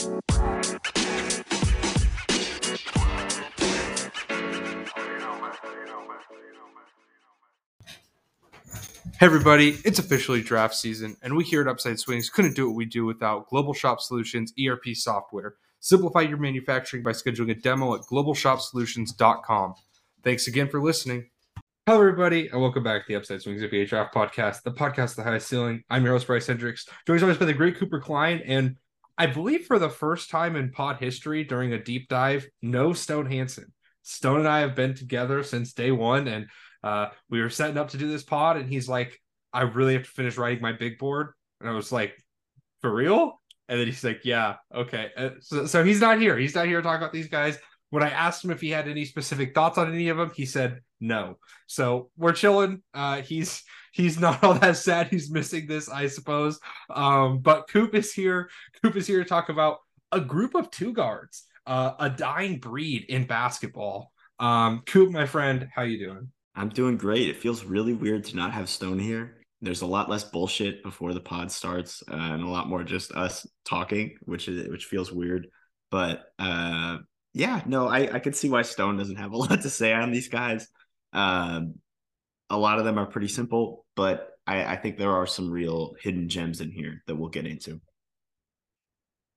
Hey everybody, it's officially draft season, and we here at Upside Swings couldn't do what we do without Global Shop Solutions ERP software. Simplify your manufacturing by scheduling a demo at globalshopsolutions.com. Thanks again for listening. Hello, everybody, and welcome back to the Upside Swings NBA Draft Podcast, the podcast of the highest ceiling. I'm your host, Bryce Hendricks. Joined always by the great Cooper Klein, and I believe for the first time in pod history during a deep dive, no Stone Hansen. Stone and I have been together since day one, and uh, we were setting up to do this pod, and he's like, I really have to finish writing my big board. And I was like, for real? And then he's like, yeah, okay. Uh, so, so he's not here. He's not here to talk about these guys. When I asked him if he had any specific thoughts on any of them, he said no. So we're chilling. Uh, he's he's not all that sad. He's missing this, I suppose. Um, but Coop is here. Coop is here to talk about a group of two guards, uh, a dying breed in basketball. Um, Coop, my friend, how you doing? I'm doing great. It feels really weird to not have Stone here. There's a lot less bullshit before the pod starts, uh, and a lot more just us talking, which is which feels weird. But uh, yeah, no, I I can see why Stone doesn't have a lot to say on these guys. Um, a lot of them are pretty simple, but I, I think there are some real hidden gems in here that we'll get into.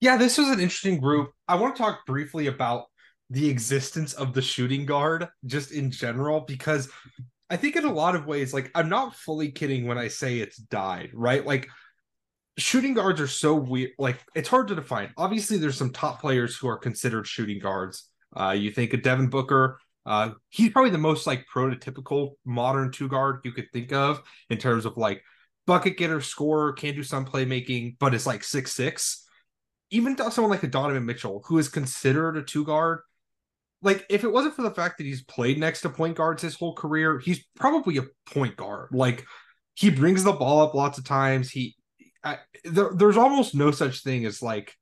Yeah, this was an interesting group. I want to talk briefly about the existence of the shooting guard just in general because I think in a lot of ways, like I'm not fully kidding when I say it's died, right? Like shooting guards are so weird. Like it's hard to define. Obviously, there's some top players who are considered shooting guards. Uh, you think of Devin Booker. Uh, he's probably the most like prototypical modern two guard you could think of in terms of like bucket getter, scorer, can do some playmaking, but it's like six six. Even someone like a Donovan Mitchell, who is considered a two guard, like if it wasn't for the fact that he's played next to point guards his whole career, he's probably a point guard. Like he brings the ball up lots of times. He I, there, there's almost no such thing as like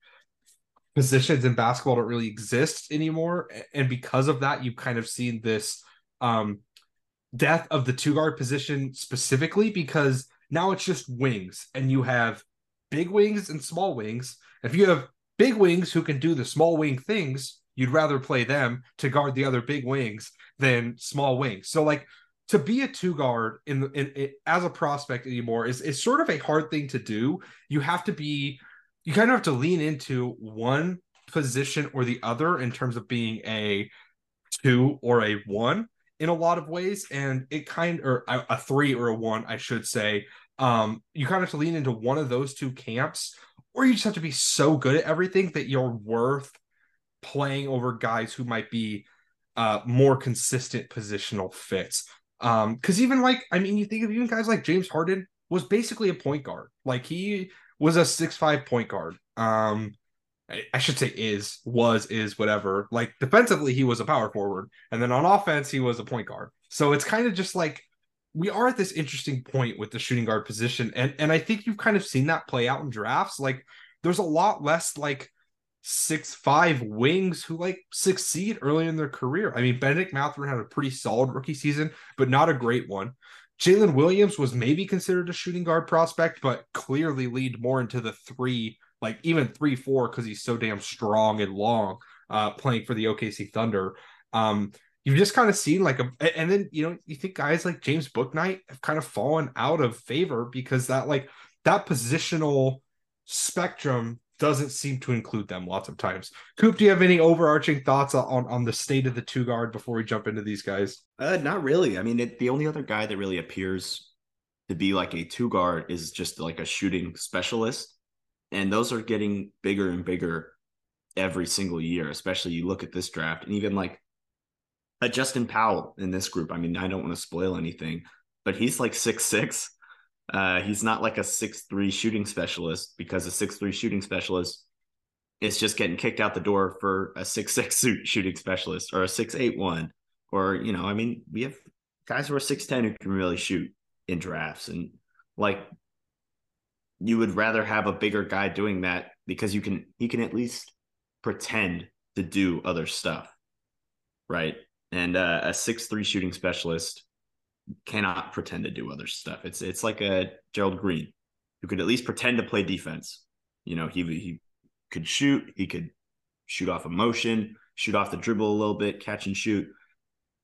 positions in basketball don't really exist anymore, and because of that, you've kind of seen this um death of the two guard position specifically because now it's just wings, and you have big wings and small wings. If you have big wings who can do the small wing things, you'd rather play them to guard the other big wings than small wings. So like to be a two guard in, in, in as a prospect anymore is is sort of a hard thing to do. You have to be you kind of have to lean into one position or the other in terms of being a two or a one in a lot of ways and it kind or a, a three or a one I should say um you kind of have to lean into one of those two camps or you just have to be so good at everything that you're worth playing over guys who might be uh, more consistent positional fits. Um, because even like, I mean, you think of even guys like James Harden was basically a point guard. Like he was a six five point guard. Um, I, should say is was is whatever. Like defensively, he was a power forward, and then on offense, he was a point guard. So it's kind of just like we are at this interesting point with the shooting guard position, and and I think you've kind of seen that play out in drafts. Like there's a lot less like six five wings who like succeed early in their career. I mean, Benedict Mathurin had a pretty solid rookie season, but not a great one. Jalen Williams was maybe considered a shooting guard prospect, but clearly lead more into the three, like even three four, because he's so damn strong and long, uh, playing for the OKC Thunder. Um, you've just kind of seen like a, and then you know you think guys like James Bouknight have kind of fallen out of favor because that like that positional spectrum doesn't seem to include them lots of times. Coop, do you have any overarching thoughts on on the state of the two guard before we jump into these guys? Uh, not really. I mean, it, the only other guy that really appears to be like a two guard is just like a shooting specialist, and those are getting bigger and bigger every single year. Especially you look at this draft, and even like a Justin Powell in this group. I mean, I don't want to spoil anything, but he's like six six uh, he's not like a six three shooting specialist because a six three shooting specialist is just getting kicked out the door for a six six shooting specialist or a six eight one or you know I mean we have guys who are six ten who can really shoot in drafts and like you would rather have a bigger guy doing that because you can he can at least pretend to do other stuff right? And uh, a six three shooting specialist cannot pretend to do other stuff. It's it's like a Gerald Green who could at least pretend to play defense. You know, he he could shoot. He could shoot off a motion, shoot off the dribble a little bit, catch and shoot,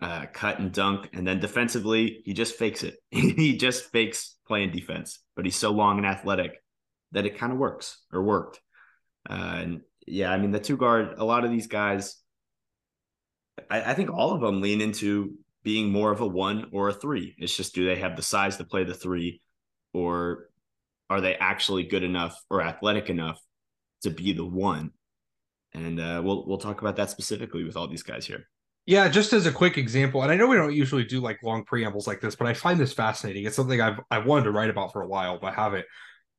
uh, cut and dunk. And then defensively, he just fakes it. he just fakes playing defense, but he's so long and athletic that it kind of works or worked. Uh, and yeah, I mean, the two guard, a lot of these guys, I, I think all of them lean into being more of a one or a three. It's just do they have the size to play the three, or are they actually good enough or athletic enough to be the one? And uh, we'll we'll talk about that specifically with all these guys here. Yeah, just as a quick example, and I know we don't usually do like long preambles like this, but I find this fascinating. It's something I've I've wanted to write about for a while, but I haven't.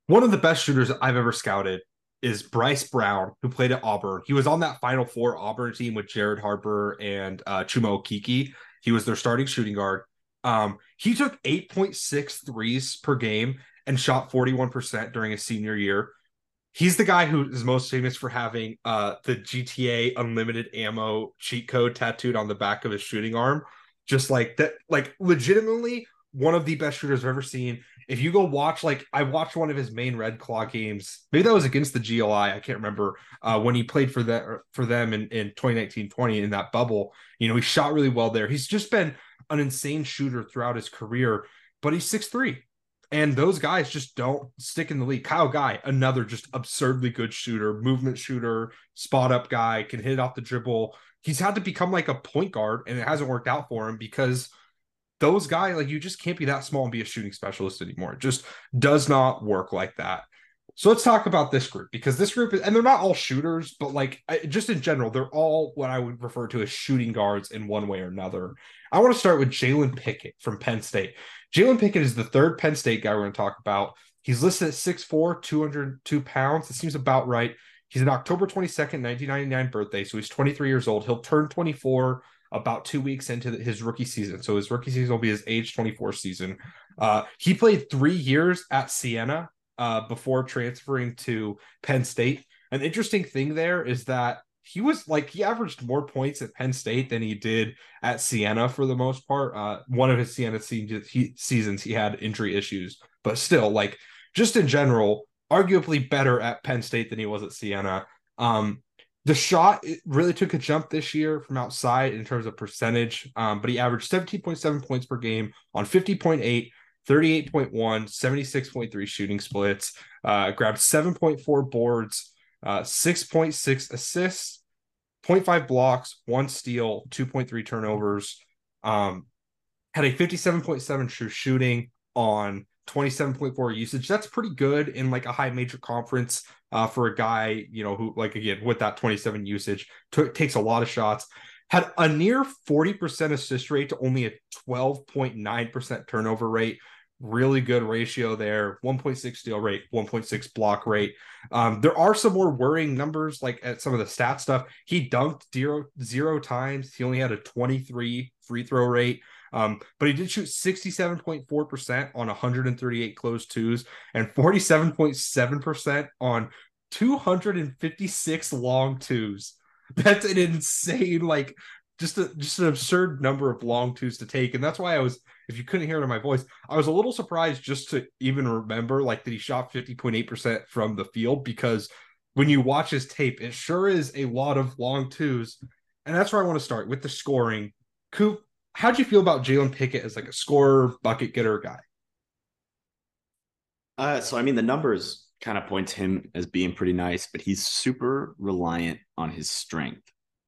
One of the best shooters I've ever scouted is Bryce Brown, who played at Auburn. He was on that Final Four Auburn team with Jared Harper and uh, Okeke. He was their starting shooting guard. Um, he took 8.6 threes per game and shot 41% during his senior year. He's the guy who is most famous for having uh, the GTA unlimited ammo cheat code tattooed on the back of his shooting arm. Just like that, like legitimately one of the best shooters I've ever seen. If you go watch, like I watched one of his Maine Red Claw games, maybe that was against the GLI. I can't remember uh, when he played for that for them in, in 2019-20 in that bubble. You know, he shot really well there. He's just been an insane shooter throughout his career, but he's six three. And those guys just don't stick in the league. Kyle Guy, another just absurdly good shooter, movement shooter, spot up guy, can hit off the dribble. He's had to become like a point guard, and it hasn't worked out for him because those guys, like you just can't be that small and be a shooting specialist anymore. It just does not work like that. So let's talk about this group because this group is, and they're not all shooters, but like just in general, they're all what I would refer to as shooting guards in one way or another. I want to start with Jalen Pickett from Penn State. Jalen Pickett is the third Penn State guy we're going to talk about. He's listed at 6'4, 202 pounds. It seems about right. He's an October 22nd, 1999 birthday. So he's 23 years old. He'll turn 24 about two weeks into his rookie season. So his rookie season will be his age 24 season. Uh, he played three years at Siena uh, before transferring to Penn State. An interesting thing there is that he was like he averaged more points at Penn State than he did at Siena for the most part. Uh, one of his Siena he, seasons he had injury issues, but still, like just in general, arguably better at Penn State than he was at Siena. Um, the shot really took a jump this year from outside in terms of percentage, um, but he averaged 17.7 points per game on 50.8, 38.1, 76.3 shooting splits, uh, grabbed 7.4 boards, uh, 6.6 assists, 0.5 blocks, one steal, 2.3 turnovers. Um, had a 57.7 true shooting on 27.4 usage. That's pretty good in like a high major conference uh, for a guy, you know, who like again with that 27 usage t- takes a lot of shots. Had a near 40% assist rate to only a 12.9% turnover rate. Really good ratio there. 1.6 steal rate, 1.6 block rate. Um, there are some more worrying numbers, like at some of the stat stuff. He dunked zero zero times. He only had a 23 free throw rate. Um, but he did shoot 67.4% on 138 closed twos and 47.7% on 256 long twos. That's an insane, like just a just an absurd number of long twos to take. And that's why I was, if you couldn't hear it in my voice, I was a little surprised just to even remember like that he shot 50.8% from the field because when you watch his tape, it sure is a lot of long twos. And that's where I want to start with the scoring. Coop, how'd you feel about Jalen Pickett as like a scorer, bucket getter guy? Uh, so I mean, the numbers kind of point to him as being pretty nice, but he's super reliant on his strength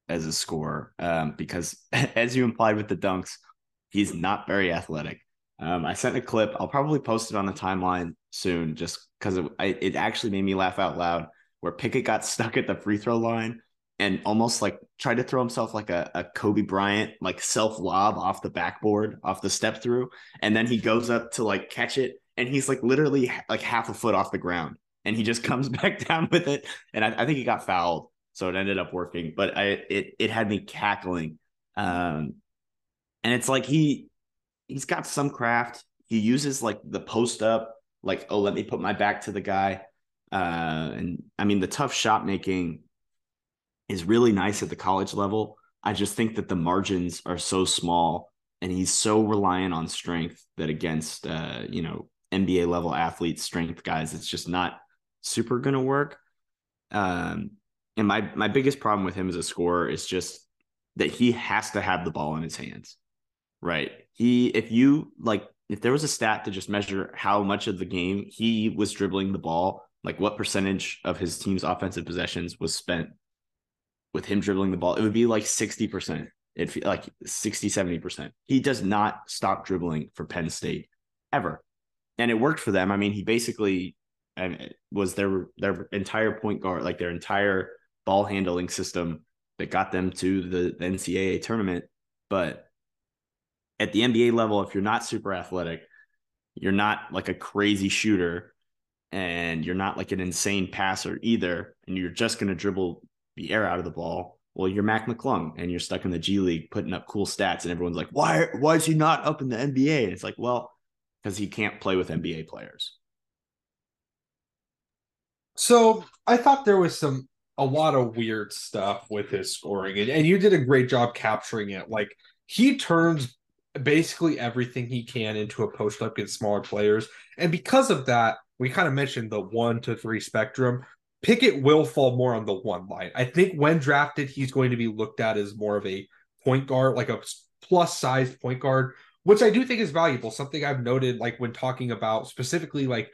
as a scorer um, because, as you implied with the dunks, he's not very athletic. Um, I sent a clip. I'll probably post it on the timeline soon, just because it, it actually made me laugh out loud. Where Pickett got stuck at the free throw line and almost like tried to throw himself like a, a Kobe Bryant, like self lob off the backboard, off the step through. And then he goes up to like catch it. And he's like literally like half a foot off the ground. And he just comes back down with it. And I, I think he got fouled. So it ended up working. But I it it had me cackling. Um and it's like he he's got some craft. He uses like the post up, like, oh, let me put my back to the guy. Uh, and I mean the tough shot making is really nice at the college level. I just think that the margins are so small and he's so reliant on strength that against uh, you know, NBA level athletes, strength guys, it's just not super gonna work. Um, and my my biggest problem with him as a scorer is just that he has to have the ball in his hands. Right. He if you like if there was a stat to just measure how much of the game he was dribbling the ball, like what percentage of his team's offensive possessions was spent with him dribbling the ball, it would be like 60%. It like 60, 70%. He does not stop dribbling for Penn State ever. And it worked for them. I mean, he basically was their their entire point guard, like their entire ball handling system that got them to the, the NCAA tournament. But at the NBA level, if you're not super athletic, you're not like a crazy shooter, and you're not like an insane passer either, and you're just going to dribble the air out of the ball. Well, you're Mac McClung, and you're stuck in the G League putting up cool stats, and everyone's like, "Why? Why is he not up in the NBA?" And it's like, well, because he can't play with NBA players. So I thought there was some a lot of weird stuff with his scoring, and, and you did a great job capturing it. Like he turns basically everything he can into a post up against smaller players, and because of that, we kind of mentioned the one to three spectrum. Pickett will fall more on the one line. I think when drafted, he's going to be looked at as more of a point guard, like a plus sized point guard, which I do think is valuable. Something I've noted, like when talking about specifically like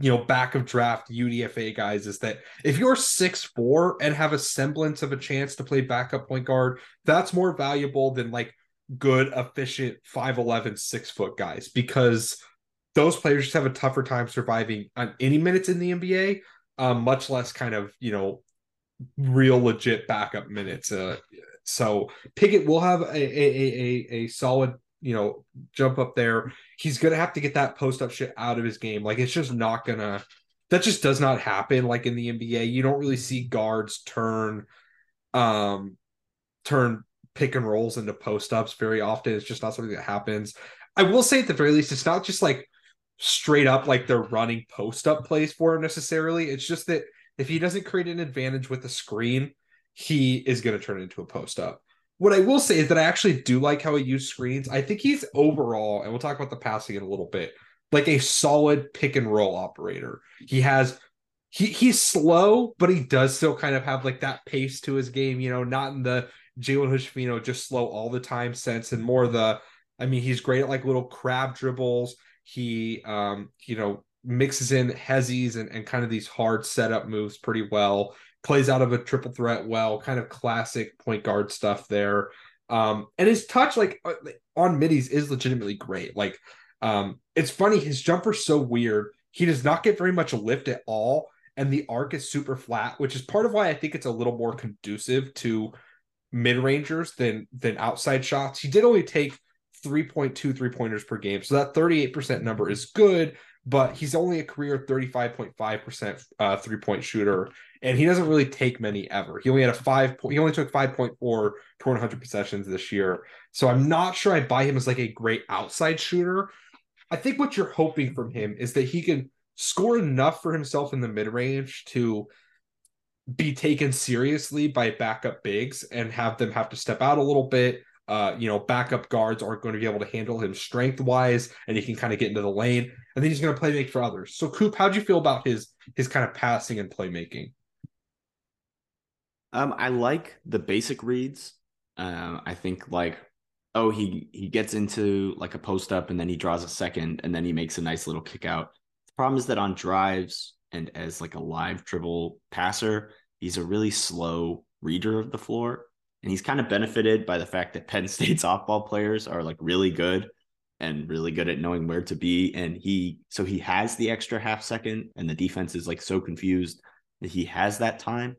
you know, back of draft UDFA guys is that if you're six four and have a semblance of a chance to play backup point guard, that's more valuable than like good, efficient 5'11, six foot guys because those players just have a tougher time surviving on any minutes in the NBA, um, much less kind of, you know, real legit backup minutes. Uh, so Pickett will have a, a, a, a solid you know, jump up there. He's gonna have to get that post up shit out of his game. Like it's just not gonna that just does not happen like in the NBA. You don't really see guards turn um turn pick and rolls into post ups very often. It's just not something that happens. I will say at the very least, it's not just like straight up like they're running post up plays for him necessarily. It's just that if he doesn't create an advantage with the screen, he is going to turn into a post up. What I will say is that I actually do like how he used screens. I think he's overall, and we'll talk about the passing in a little bit, like a solid pick and roll operator. He has he he's slow, but he does still kind of have like that pace to his game, you know, not in the Jalen Hood-Schifino just slow all the time sense and more the I mean, he's great at like little crab dribbles. He um, you know, mixes in hezzies and, and kind of these hard setup moves pretty well plays out of a triple threat well, kind of classic point guard stuff there. Um, and his touch, like uh, on middies, is legitimately great. Like, um, it's funny, his jumper's so weird. He does not get very much lift at all, and the arc is super flat, which is part of why I think it's a little more conducive to mid rangers than than outside shots. He did only take 3.2 three pointers per game, so that 38% number is good but he's only a career 35.5% uh, three point shooter, and he doesn't really take many ever. He only had a five, point, he only took 5.4 to 100 possessions this year. So I'm not sure I buy him as like a great outside shooter. I think what you're hoping from him is that he can score enough for himself in the mid range to be taken seriously by backup bigs and have them have to step out a little bit uh, you know, backup guards aren't going to be able to handle him strength wise, and he can kind of get into the lane, and then he's going to play make for others. So, Coop, how do you feel about his his kind of passing and playmaking? Um, I like the basic reads. Um, I think like, oh, he he gets into like a post up, and then he draws a second, and then he makes a nice little kick out. The problem is that on drives and as like a live dribble passer, he's a really slow reader of the floor and he's kind of benefited by the fact that Penn State's off-ball players are like really good and really good at knowing where to be. And he, so he has the extra half second, and the defense is like so confused that he has that time.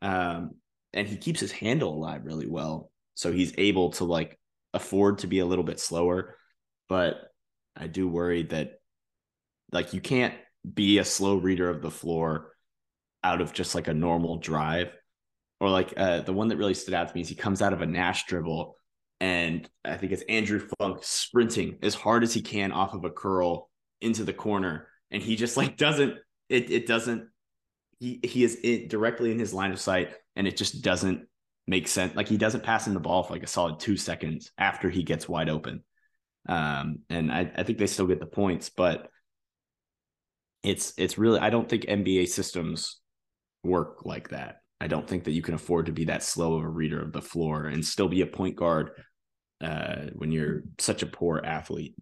Um, and he keeps his handle alive really well. So he's able to like afford to be a little bit slower. But I do worry that like you can't be a slow reader of the floor out of just like a normal drive or like uh, the one that really stood out to me is he comes out of a Nash dribble, and I think it's Andrew Funk sprinting as hard as he can off of a curl into the corner, and he just like doesn't it it doesn't he he is in, directly in his line of sight, and it just doesn't make sense. Like he doesn't pass him the ball for like a solid two seconds after he gets wide open. Um, and I, I think they still get the points, but it's it's really I don't think NBA systems work like that. I don't think that you can afford to be that slow of a reader of the floor and still be a point guard uh, when you're such a poor athlete.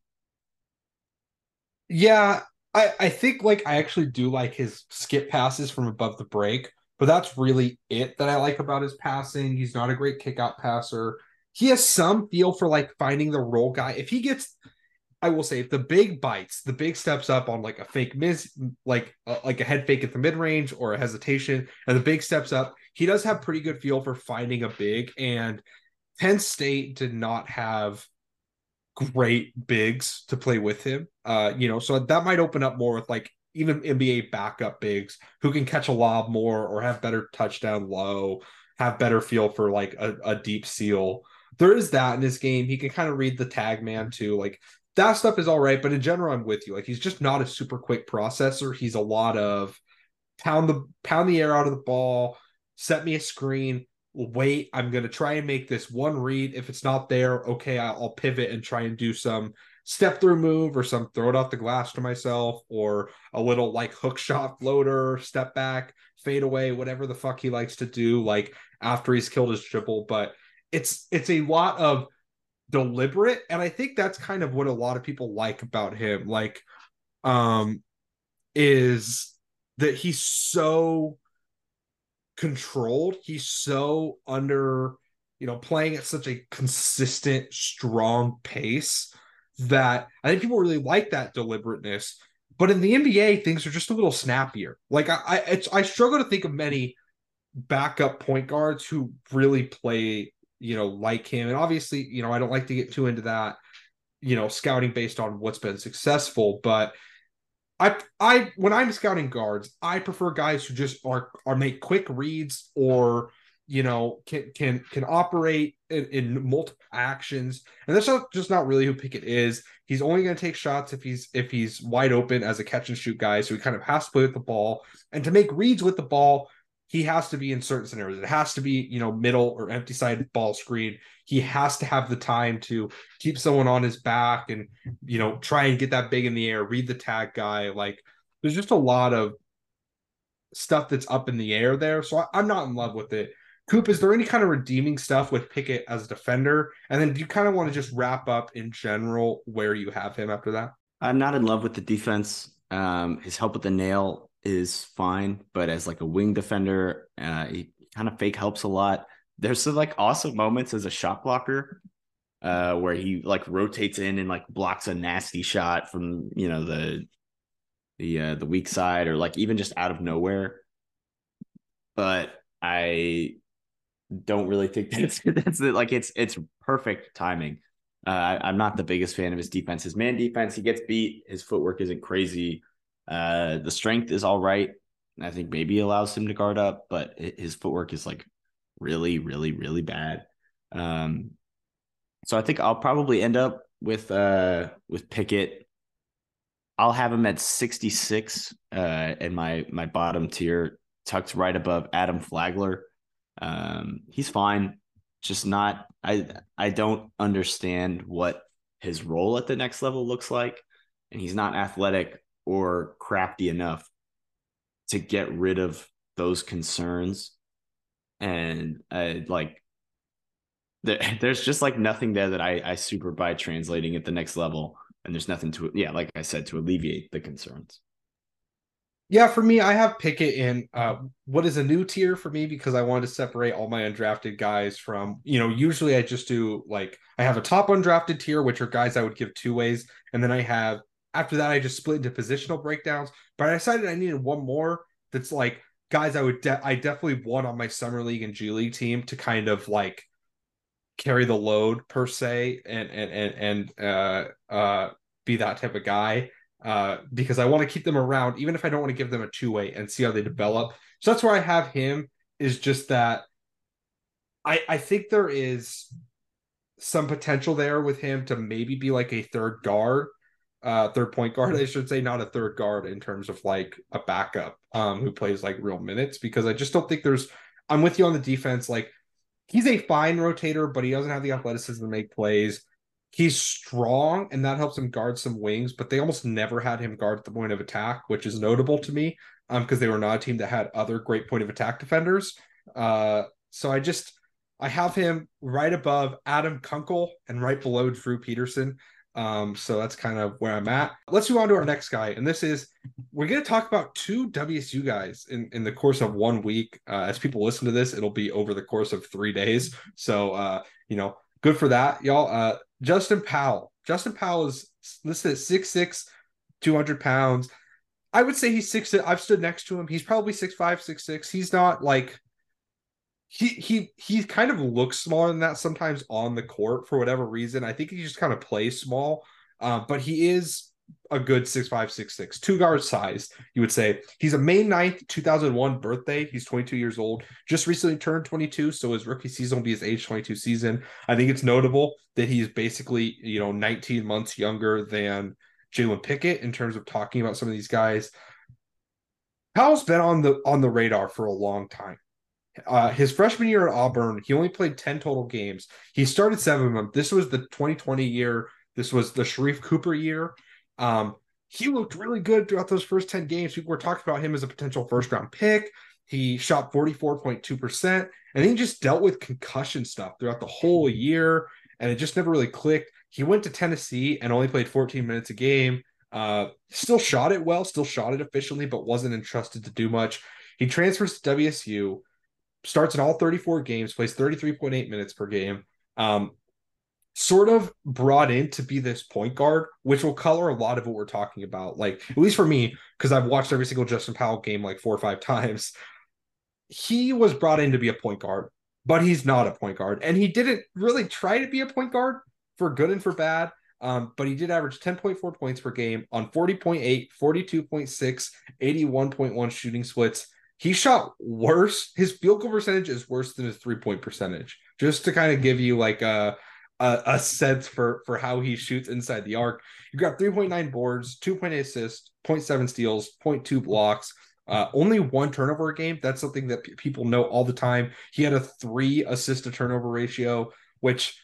Yeah, I, I think like I actually do like his skip passes from above the break, but that's really it that I like about his passing. He's not a great kick out passer. He has some feel for like finding the roll guy. If he gets I will say the big bites, the big steps up on like a fake miss, like uh, like a head fake at the mid range or a hesitation, and the big steps up, he does have pretty good feel for finding a big. And Penn State did not have great bigs to play with him. Uh, you know, so that might open up more with like even NBA backup bigs who can catch a lob more or have better touchdown low, have better feel for like a, a deep seal. There is that in this game. He can kind of read the tag man too. Like that stuff is all right, but in general, I'm with you. Like he's just not a super quick processor. He's a lot of pound the pound the air out of the ball, set me a screen, wait, I'm to try and make this one read. If it's not there, okay, I'll pivot and try and do some step through move or some throw it off the glass to myself or a little like hook shot floater, step back, fade away, whatever the fuck he likes to do like after he's killed his triple, but it's it's a lot of deliberate and I think that's kind of what a lot of people like about him like um is that he's so controlled. He's so under, you know, playing at such a consistent, strong pace that I think people really like that deliberateness. But in the NBA, things are just a little snappier. Like I, I, I struggle to think of many backup point guards who really play, you know, like him. And obviously, you know, I don't like to get too into that, you know, scouting based on what's been successful, but I I when I'm scouting guards, I prefer guys who just are are make quick reads or you know can can can operate in, in multiple actions. And that's not just not really who Pickett is. He's only going to take shots if he's if he's wide open as a catch and shoot guy. So he kind of has to play with the ball and to make reads with the ball he has to be in certain scenarios. It has to be, you know, middle or empty side ball screen. He has to have the time to keep someone on his back and, you know, try and get that big in the air, read the tag guy. Like there's just a lot of stuff that's up in the air there. So I, am not in love with it. Coop, is there any kind of redeeming stuff with Pickett as a defender? And then do you kind of want to just wrap up in general where you have him after that? I'm not in love with the defense. Um, his help with the nail is fine, but as like a wing defender, uh, he kind of fake helps a lot. There's some like awesome moments as a shot blocker, uh, where he like rotates in and like blocks a nasty shot from you know the the uh, the weak side or like even just out of nowhere. But I don't really think that's that's like it's it's perfect timing. Uh, I, I'm not the biggest fan of his defense. His man defense, he gets beat. His footwork isn't crazy. Uh, the strength is all right. I think maybe allows him to guard up, but his footwork is like really, really, really bad. Um, so I think I'll probably end up with uh with Pickett. I'll have him at 66 uh in my my bottom tier, tucked right above Adam Flagler. Um, he's fine, just not I I don't understand what his role at the next level looks like, and he's not athletic or crafty enough to get rid of those concerns. And like there's just like nothing there that I, I super buy translating at the next level. And there's nothing to yeah like i said to alleviate the concerns. Yeah for me i have pickett in uh, what is a new tier for me because i wanted to separate all my undrafted guys from you know usually i just do like i have a top undrafted tier which are guys i would give two ways. And then i have after that, I just split into positional breakdowns. But I decided I needed one more that's like guys I would de- I definitely want on my summer league and G League team to kind of like carry the load per se and and and and uh uh be that type of guy uh because I want to keep them around even if I don't want to give them a two way and see how they develop. So that's where I have him is just that I I think there is some potential there with him to maybe be like a third guard uh third point guard i should say not a third guard in terms of like a backup um who plays like real minutes because i just don't think there's i'm with you on the defense like he's a fine rotator but he doesn't have the athleticism to make plays He's strong, and that helps him guard some wings, but they almost never had him guard the point of attack, which is notable to me um, because they were not a team that had other great point of attack defenders. Uh, so I just I have him right above Adam Kunkel and right below Drew Peterson. Um, so that's kind of where I'm at. Let's move on to our next guy, and this is we're going to talk about two WSU guys in in the course of one week. Uh, as people listen to this, it'll be over the course of three days. So uh, you know, good for that, y'all. Uh, Justin Powell. Justin Powell is listed at six six, 200 pounds. I would say he's six. I've stood next to him. He's probably six five, six six. He's not like he he he kind of looks smaller than that sometimes on the court for whatever reason. I think he just kind of plays small, uh, but he is a good six five six six two guard size. You would say he's a May 9th, two thousand one birthday. He's twenty two years old. Just recently turned twenty two, so his rookie season will be his age twenty two season. I think it's notable that he's basically you know nineteen months younger than Jalen Pickett in terms of talking about some of these guys. Powell's been on the on the radar for a long time. Uh, his freshman year at Auburn, he only played 10 total games. He started seven of them. This was the 2020 year. This was the Sharife Cooper year. Um, he looked really good throughout those first 10 games. People were talking about him as a potential first round pick. He shot 44.2%, and he just dealt with concussion stuff throughout the whole year, and it just never really clicked. He went to Tennessee and only played 14 minutes a game. Uh, still shot it well, still shot it efficiently, but wasn't entrusted to do much. He transfers to WSU starts in all 34 games, plays 33.8 minutes per game. Um, sort of brought in to be this point guard, which will color a lot of what we're talking about. Like, at least for me, because I've watched every single Justin Powell game like four or five times. He was brought in to be a point guard, but he's not a point guard. And he didn't really try to be a point guard for good and for bad. Um, but he did average 10.4 points per game on 40.8, 42.6, 81.1 shooting splits he shot worse. His field goal percentage is worse than his three point percentage. Just to kind of give you like a, a, a sense for for how he shoots inside the arc. You got 3.9 boards, 2.8 assists, 0.7 steals, 0.2 blocks. Uh, only one turnover a game. That's something that p- people know all the time. He had a three assist to turnover ratio, which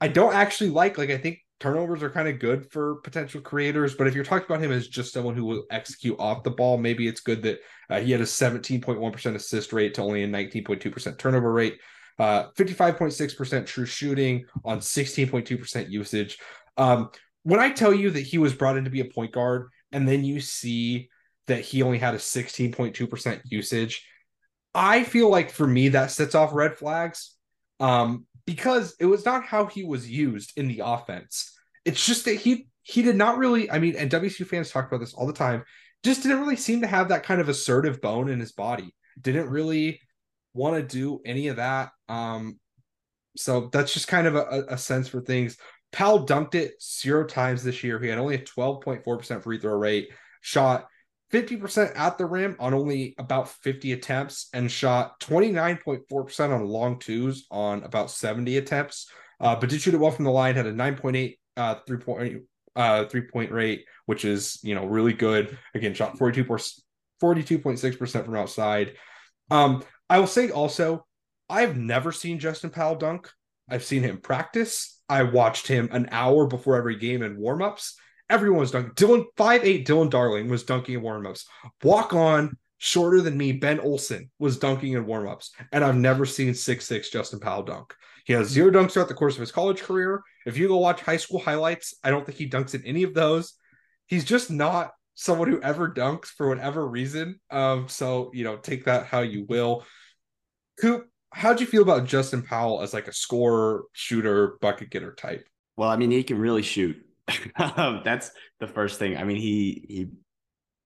I don't actually like. Like I think turnovers are kind of good for potential creators. But if you're talking about him as just someone who will execute off the ball, maybe it's good that uh, he had a 17.1% assist rate to only a 19.2% turnover rate, uh, 55.6% true shooting on 16.2% usage. Um, when I tell you that he was brought in to be a point guard, and then you see that he only had a 16.2% usage, I feel like for me that sets off red flags. Um, because it was not how he was used in the offense. It's just that he he did not really. I mean, and WSU fans talk about this all the time. Just didn't really seem to have that kind of assertive bone in his body. Didn't really want to do any of that. Um, so that's just kind of a, a sense for things. Powell dunked it zero times this year. He had only a 12.4% free throw rate, shot 50% at the rim on only about 50 attempts and shot 29.4% on long twos on about 70 attempts. Uh, but did shoot it well from the line, had a 9.8 uh, three point uh, three point rate, which is you know really good. Again, shot 42 42.6% from outside. Um, I will say also, I've never seen Justin Powell dunk. I've seen him practice. I watched him an hour before every game in warmups. Everyone was dunking. Dylan, five eight Dylan Darling was dunking in warmups. Walk on, shorter than me, Ben Olson was dunking in warmups. And I've never seen six six Justin Powell dunk. He has zero dunks throughout the course of his college career. If you go watch high school highlights, I don't think he dunks in any of those. He's just not someone who ever dunks for whatever reason. Um, so you know, take that how you will. Coop, how'd you feel about Justin Powell as like a scorer, shooter, bucket getter type? Well, I mean, he can really shoot. That's the first thing. I mean, he he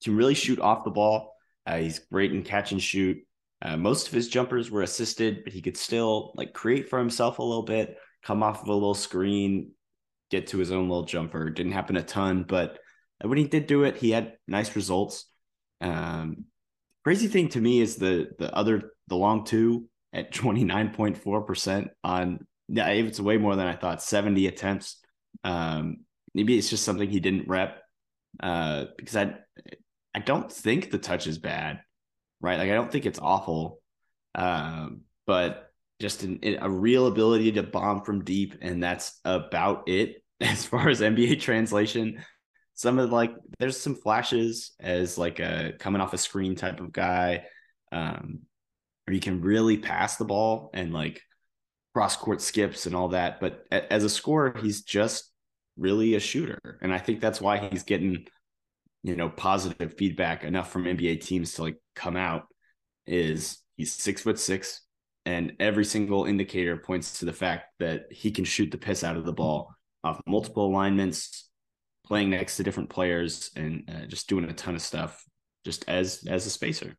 can really shoot off the ball. Uh, he's great in catch and shoot. Uh, most of his jumpers were assisted, but he could still like create for himself a little bit, come off of a little screen, get to his own little jumper. Didn't happen a ton, but when he did do it, he had nice results. Um, crazy thing to me is the the other the long two at twenty nine point four percent on. Yeah, it's way more than I thought. Seventy attempts. Um, maybe it's just something he didn't rep uh, because I I don't think the touch is bad, right? Like I don't think it's awful, um, but just an, a real ability to bomb from deep, and that's about it as far as NBA translation. Some of like there's some flashes as like a coming off a screen type of guy, um, where you can really pass the ball and like cross court skips and all that. But as a scorer, he's just really a shooter, and I think that's why he's getting you know positive feedback enough from NBA teams to like come out. Is he's six foot six, and every single indicator points to the fact that he can shoot the piss out of the ball off multiple alignments, playing next to different players, and uh, just doing a ton of stuff just as as a spacer.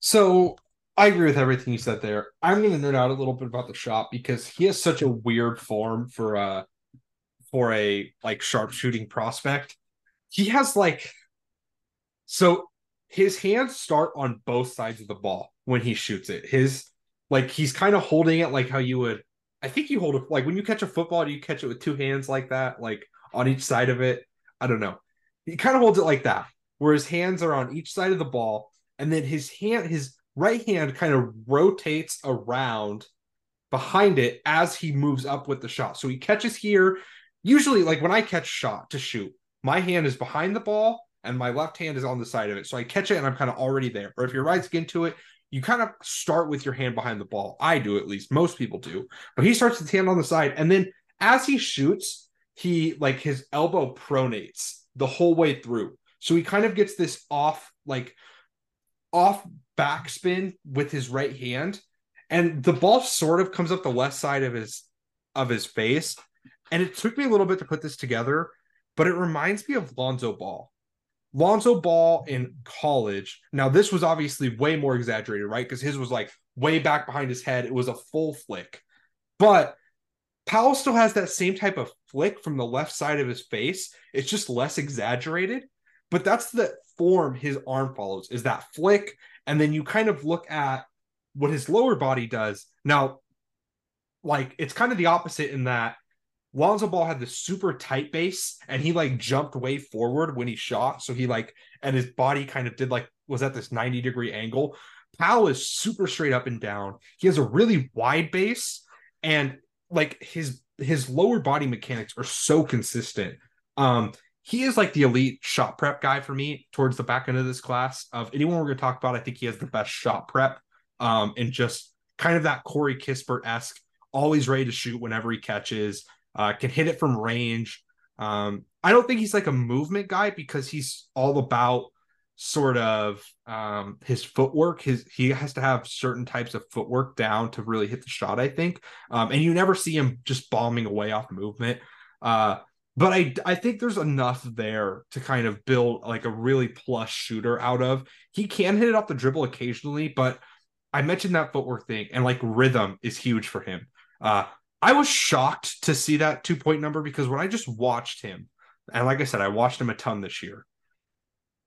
So I agree with everything you said there. I'm going to nerd out a little bit about the shot because he has such a weird form for a for a like sharpshooting prospect. He has like so his hands start on both sides of the ball when he shoots it. His like he's kind of holding it like how you would I think you hold it like when you catch a football, do you catch it with two hands like that, like on each side of it? I don't know. He kind of holds it like that, where his hands are on each side of the ball, and then his hand, his right hand kind of rotates around behind it as he moves up with the shot. So he catches here. Usually, like when I catch shot to shoot, my hand is behind the ball and my left hand is on the side of it. So I catch it and I'm kind of already there. Or if you're right into it, you kind of start with your hand behind the ball. I do at least. Most people do. But he starts with his hand on the side. And then as he shoots, he like his elbow pronates the whole way through. So he kind of gets this off, like off backspin with his right hand. And the ball sort of comes up the left side of his of his face. And it took me a little bit to put this together, but it reminds me of Lonzo Ball. Lonzo Ball in college. Now, this was obviously way more exaggerated, right? Because his was like way back behind his head. It was a full flick. But Powell still has that same type of flick from the left side of his face. It's just less exaggerated. But that's the form his arm follows is that flick. And then you kind of look at what his lower body does. Now, like it's kind of the opposite in that Lonzo Ball had this super tight base and he like jumped way forward when he shot. So he like, and his body kind of did like, was at this 90 degree angle. Powell is super straight up and down. He has a really wide base and like his his lower body mechanics are so consistent. Um, he is like the elite shot prep guy for me towards the back end of this class. Of anyone we're going to talk about, I think he has the best shot prep. Um, and just kind of that Corey Kispert esque, always ready to shoot whenever he catches uh, can hit it from range. Um, I don't think he's like a movement guy because he's all about sort of um, his footwork. His he has to have certain types of footwork down to really hit the shot. I think, um, and you never see him just bombing away off movement. Uh, but I I think there's enough there to kind of build like a really plus shooter out of. He can hit it off the dribble occasionally, but I mentioned that footwork thing and like rhythm is huge for him. Uh, I was shocked to see that two point number because when I just watched him, and like I said, I watched him a ton this year,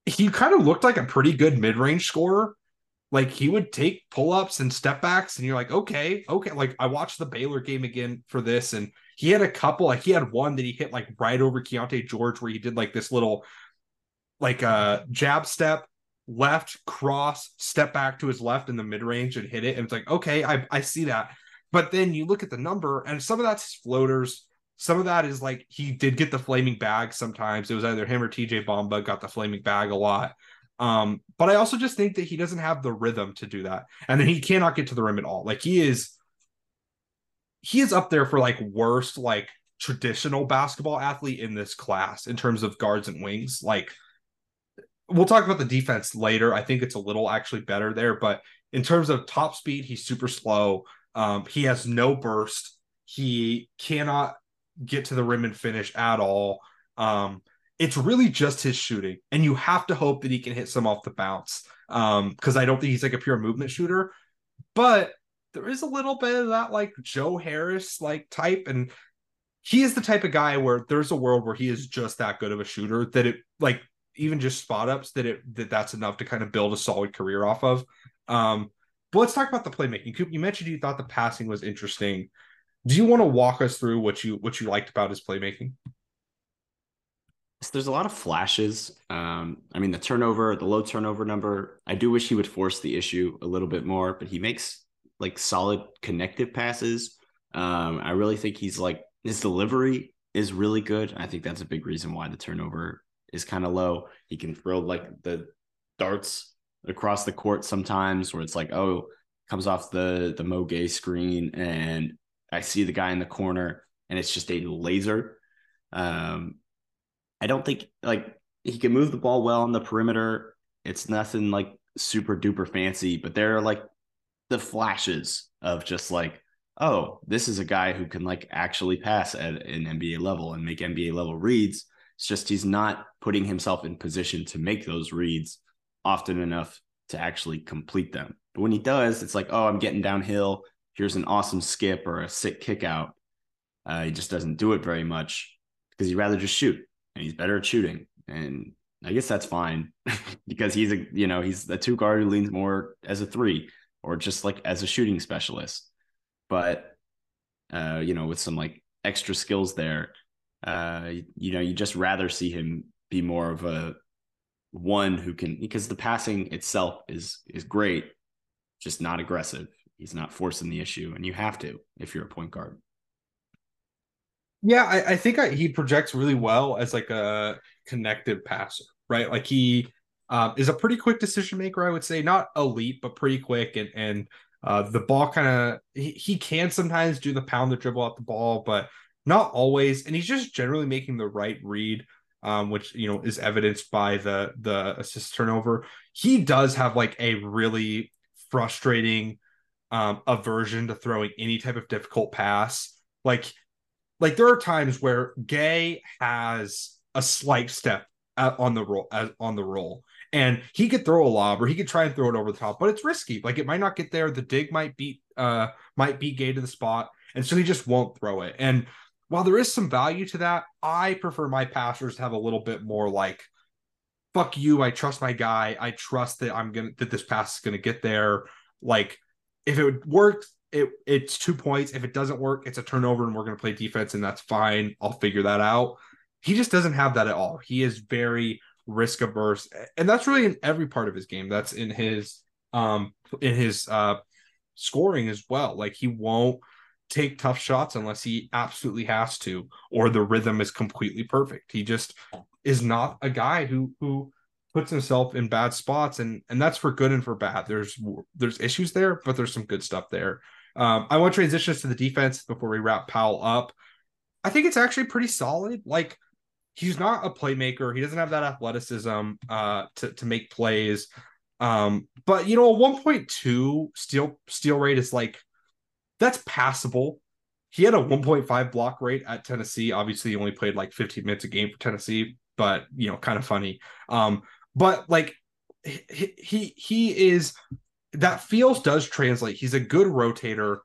he kind of looked like a pretty good mid range scorer. Like he would take pull ups and step backs, and you're like, okay, okay. Like I watched the Baylor game again for this, and he had a couple. Like he had one that he hit like right over Keyonte George, where he did like this little, like a uh, jab step, left cross, step back to his left in the mid range and hit it. And it's like, okay, I I see that. But then you look at the number, and some of that's floaters. Some of that is like he did get the flaming bag sometimes. It was either him or TJ Bamba got the flaming bag a lot. Um, but I also just think that he doesn't have the rhythm to do that. And then he cannot get to the rim at all. Like he is he is up there for like worst like traditional basketball athlete in this class in terms of guards and wings. Like we'll talk about the defense later. I think it's a little actually better there, but in terms of top speed, he's super slow. Um, he has no burst. He cannot get to the rim and finish at all. Um, it's really just his shooting, and you have to hope that he can hit some off the bounce. Because um, I don't think he's like a pure movement shooter, but there is a little bit of that like Joe Harris like type, and he is the type of guy where there's a world where he is just that good of a shooter that it like even just spot ups that it that that's enough to kind of build a solid career off of. Um, but let's talk about the playmaking. Coop, you mentioned you thought the passing was interesting. Do you want to walk us through what you what you liked about his playmaking? So there's a lot of flashes. Um, I mean, the turnover, the low turnover number. I do wish he would force the issue a little bit more, but he makes like solid connective passes. Um, I really think he's like his delivery is really good. I think that's a big reason why the turnover is kind of low. He can throw like the darts across the court sometimes where it's like, oh, comes off the the Mo Gueye screen and I see the guy in the corner and it's just a laser. Um, I don't think like he can move the ball well on the perimeter. It's nothing like super duper fancy, but there are like the flashes of just like, oh, this is a guy who can like actually pass at an NBA level and make NBA level reads. It's just he's not putting himself in position to make those reads often enough to actually complete them. But when he does, it's like, oh, I'm getting downhill. Here's an awesome skip or a sick kick out. Uh, he just doesn't do it very much because he'd rather just shoot and he's better at shooting. And I guess that's fine because he's a, you know, he's a two guard who leans more as a three or just like as a shooting specialist. But, uh, you know, with some like extra skills there, uh, you know, you just rather see him be more of a one who can because the passing itself is is great, just not aggressive. He's not forcing the issue, and you have to if you're a point guard. Yeah, I, I think I, he projects really well as like a connected passer, right? Like he um, is a pretty quick decision maker, I would say, not elite, but pretty quick, and and uh, the ball kind of he, he can sometimes do the pound the dribble out the ball, but not always, and he's just generally making the right read um, which you know is evidenced by the the assist turnover. He does have like a really frustrating um, aversion to throwing any type of difficult pass. Like, like there are times where Gueye has a slight step on the roll on the roll, and he could throw a lob or he could try and throw it over the top, but it's risky. Like it might not get there. The dig might beat uh might be Gueye to the spot, and so he just won't throw it. And while there is some value to that, I prefer my passers to have a little bit more like, fuck you, I trust my guy. I trust that I'm gonna that this pass is gonna get there. Like, if it works, it it's two points. If it doesn't work, it's a turnover and we're gonna play defense, and that's fine. I'll figure that out. He just doesn't have that at all. He is very risk averse, and that's really in every part of his game. That's in his um in his uh scoring as well. Like he won't take tough shots unless he absolutely has to, or the rhythm is completely perfect. He just is not a guy who who puts himself in bad spots, and and that's for good and for bad. There's there's issues there, but there's some good stuff there. Um, I want transitions to the defense before we wrap Powell up. I think it's actually pretty solid. Like he's not a playmaker. He doesn't have that athleticism uh, to to make plays. Um, but you know, a 1.2 steal steal rate is like that's passable. He had a 1.5 block rate at Tennessee. Obviously, he only played like 15 minutes a game for Tennessee, but you know, kind of funny. Um, but like he, he he is that feels does translate. He's a good rotator.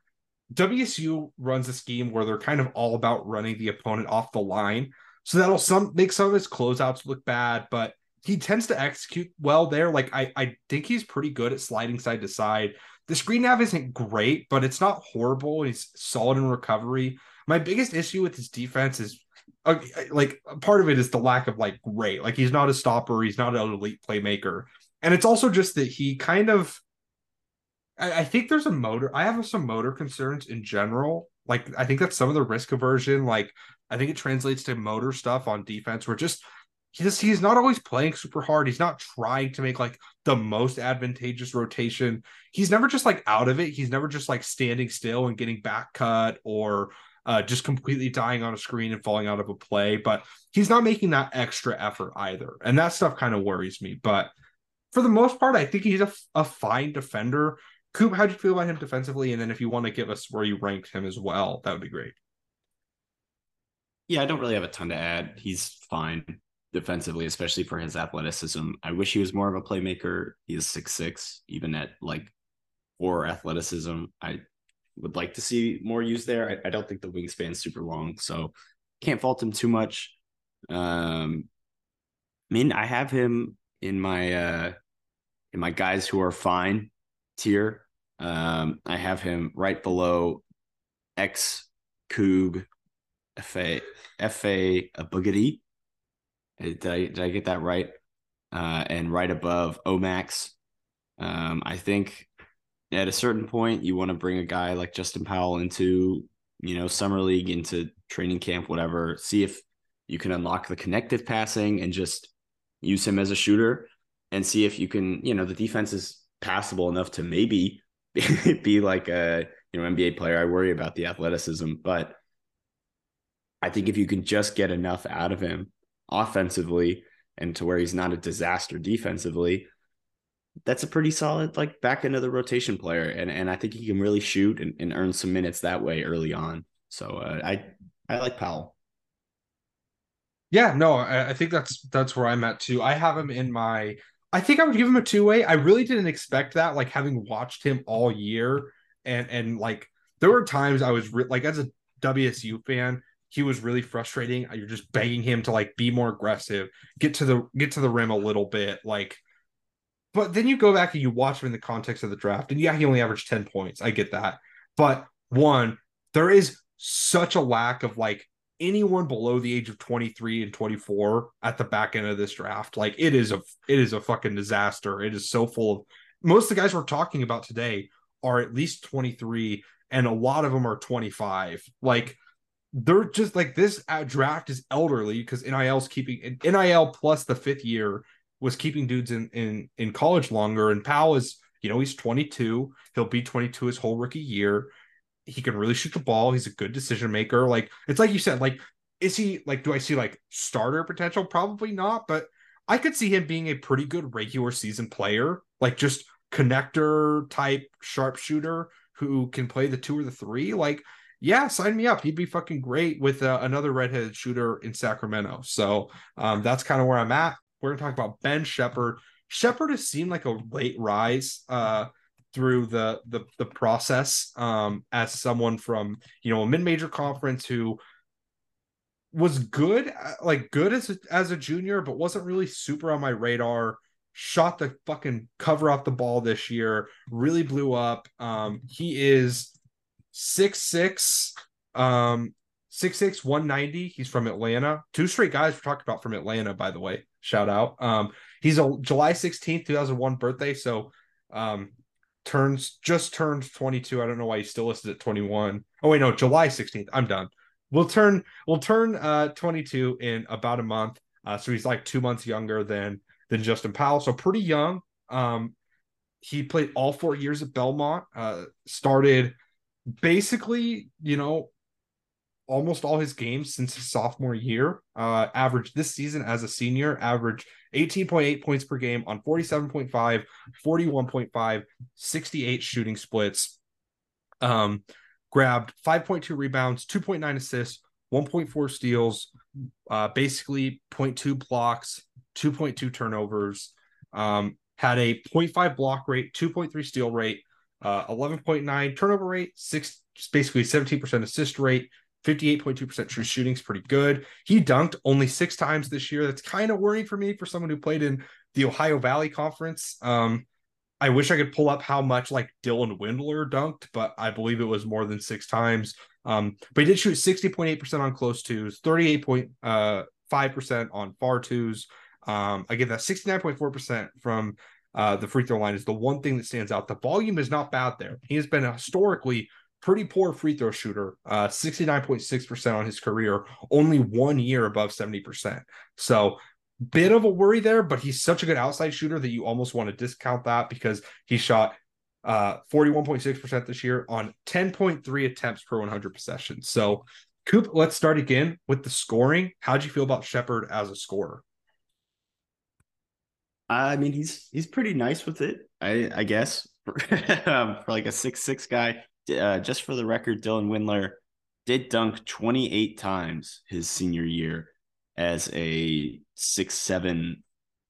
WSU runs a scheme where they're kind of all about running the opponent off the line. So that'll some make some of his closeouts look bad, but he tends to execute well there. Like I, I think he's pretty good at sliding side to side. The screen nav isn't great, but it's not horrible. He's solid in recovery. My biggest issue with his defense is uh, like part of it is the lack of like great. Like he's not a stopper, he's not an elite playmaker. And it's also just that he kind of I, I think there's a motor. I have some motor concerns in general. Like I think that's some of the risk aversion. Like I think it translates to motor stuff on defense where just he's he's not always playing super hard. He's not trying to make like the most advantageous rotation. He's never just like out of it. He's never just like standing still and getting back cut or uh, just completely dying on a screen and falling out of a play. But he's not making that extra effort either, and that stuff kind of worries me. But for the most part, I think he's a, a fine defender. Coop, how do you feel about him defensively? And then if you want to give us where you ranked him as well, that would be great. Yeah, I don't really have a ton to add. He's fine defensively, especially for his athleticism. I wish he was more of a playmaker. He is six six, even at like four athleticism. I would like to see more use there. I, I don't think the wingspan's super long, so can't fault him too much. Um, I mean, I have him in my uh in my guys who are fine tier. Um, I have him right below X Coog FA FA a Boogity did I did I get that right? Uh, and right above Omax, um, I think at a certain point, you want to bring a guy like Justin Powell into, you know, summer league, into training camp, whatever. See if you can unlock the connective passing and just use him as a shooter, and see if you can, you know, the defense is passable enough to maybe be like a you know NBA player. I worry about the athleticism, but I think if you can just get enough out of him offensively and to where he's not a disaster defensively, that's a pretty solid like back into the rotation player. And and I think he can really shoot and, and earn some minutes that way early on. So uh, I I like Powell. Yeah, no, I, I think that's that's where I'm at too. I have him in my I think I would give him a two way. I really didn't expect that, like having watched him all year, and and like there were times I was re- like as a WSU fan, he was really frustrating. You're just begging him to like be more aggressive, get to the get to the rim a little bit, like. But then you go back and you watch him in the context of the draft, and yeah, he only averaged ten points. I get that, but one, there is such a lack of like anyone below the age of 23 and 24 at the back end of this draft. Like it is a it is a fucking disaster. It is so full of most of the guys we're talking about today are at least 23 and a lot of them are 25. Like they're just like this uh, draft is elderly because NIL's keeping NIL plus the fifth year was keeping dudes in in in college longer and Powell is you know he's 22 he'll be 22 his whole rookie year he can really shoot the ball. He's a good decision maker. Like it's like you said, like is he like do I see like starter potential? Probably not, but I could see him being a pretty good regular season player, like just connector type sharpshooter who can play the two or the three. Like, yeah, sign me up. He'd be fucking great with uh, another redheaded shooter in Sacramento. So um, that's kind of where I'm at. We're gonna talk about Ben Sheppard. Sheppard has seemed like a late rise. Uh, through the the, the process um, as someone from you know a mid-major conference who was good uh, like good as a, as a junior but wasn't really super on my radar shot the fucking cover off the ball this year really blew up um he is six six um six six one ninety. He's from Atlanta. Two straight guys we're talking about from Atlanta, by the way. Shout out. Um, he's a July 16th, 2001 birthday. So um turns just turned 22. I don't know why he's still listed at 21. Oh wait, no, July 16th. I'm done. We'll turn we'll turn uh 22 in about a month. Uh, so he's like two months younger than than Justin Powell. So pretty young. Um, he played all four years at Belmont. Uh, started basically, you know, almost all his games since his sophomore year. Uh, averaged this season as a senior, averaged 18.8 points per game on 47.5, 41.5, 68 shooting splits. Um, grabbed 5.2 rebounds, 2.9 assists, 1.4 steals, uh, basically 0.2 blocks, 2.2 turnovers. Um, had a 0.5 block rate, 2.3 steal rate, uh, 11.9 turnover rate, six basically 17% assist rate, 58.2% true shooting is pretty good. He dunked only six times this year. That's kind of worrying for me for someone who played in the Ohio Valley Conference. Um, I wish I could pull up how much like Dylan Windler dunked, but I believe it was more than six times. Um, but he did shoot 60.8% on close twos, 38.5% uh, on far twos. Um, again, that 69.4% from uh, the free throw line is the one thing that stands out. The volume is not bad there. He has been historically pretty poor free throw shooter, uh, 69.6% on his career, only one year above 70%. So, bit of a worry there, but he's such a good outside shooter that you almost want to discount that because he shot uh, 41.6% this year on 10.3 attempts per 100 possessions. So, Coop, let's start again with the scoring. How'd you feel about Sheppard as a scorer? I mean, he's he's pretty nice with it, I I guess, um, for like a six six guy uh, just for the record, Dylan Windler did dunk 28 times his senior year as a six seven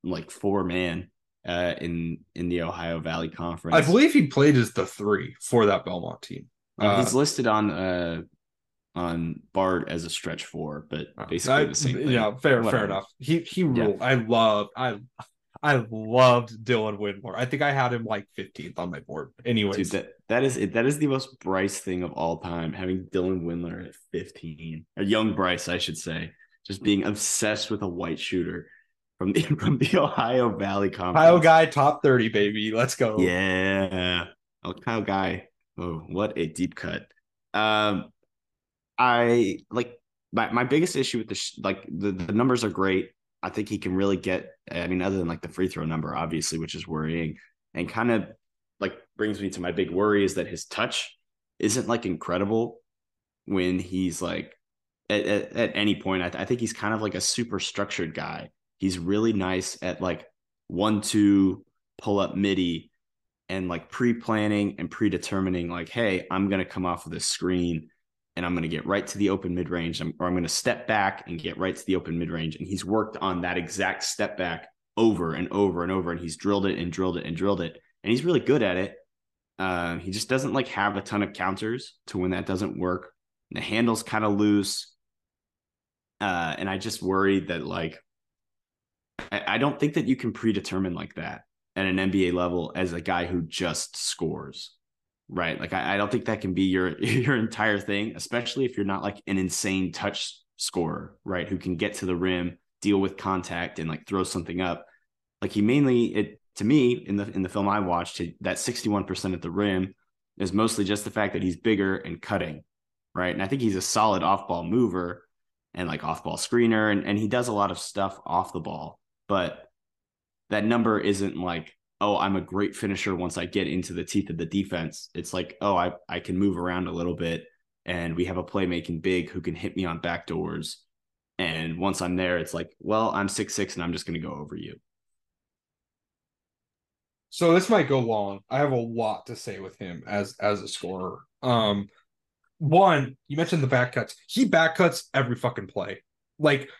like four man uh, in in the Ohio Valley Conference. I believe he played as the three for that Belmont team. Uh, he's listed on uh on Bart as a stretch four, but uh, basically I, the same. Thing. Yeah, fair, Whatever. fair enough. He he ruled. Yeah. I love I I loved Dylan Windler. I think I had him like 15th on my board. Anyways, Dude, that, that is that is the most Bryce thing of all time. Having Dylan Windler at 15, a young Bryce, I should say, just being obsessed with a white shooter from the from the Ohio Valley Conference. Ohio guy, top 30, baby. Let's go. Yeah. Oh, Kyle Guy. Oh, what a deep cut. Um, I like my, my biggest issue with the sh- like the, the numbers are great. I think he can really get. I mean, other than like the free throw number, obviously, which is worrying, and kind of like brings me to my big worry is that his touch isn't like incredible when he's like at, at, at any point. I, th- I think he's kind of like a super structured guy. He's really nice at like one two pull up midi and like pre-planning and predetermining like hey i'm going to come off of this screen and i'm going to get right to the open mid-range or i'm going to step back and get right to the open mid-range. And he's worked on that exact step back over and over and over and he's drilled it and drilled it and drilled it and he's really good at it. Uh, he just doesn't like have a ton of counters to when that doesn't work. The handle's kind of loose. Uh, and i just worry that like I, I don't think that you can predetermine like that at an NBA level as a guy who just scores. Right. Like I, I don't think that can be your your entire thing, especially if you're not like an insane touch scorer, right? Who can get to the rim, deal with contact, and like throw something up. Like he mainly it to me in the in the film I watched, that 61% at the rim is mostly just the fact that he's bigger and cutting, right? And I think he's a solid off-ball mover and like off-ball screener, and, and he does a lot of stuff off the ball but that number isn't like oh i'm a great finisher once i get into the teeth of the defense. It's like oh i, I can move around a little bit and we have a playmaking big who can hit me on back doors. And once i'm there it's like well i'm six six and i'm just to go over you. So this might go long. I have a lot to say with him as as a scorer. Um one you mentioned the back cuts. He back cuts every fucking play. Like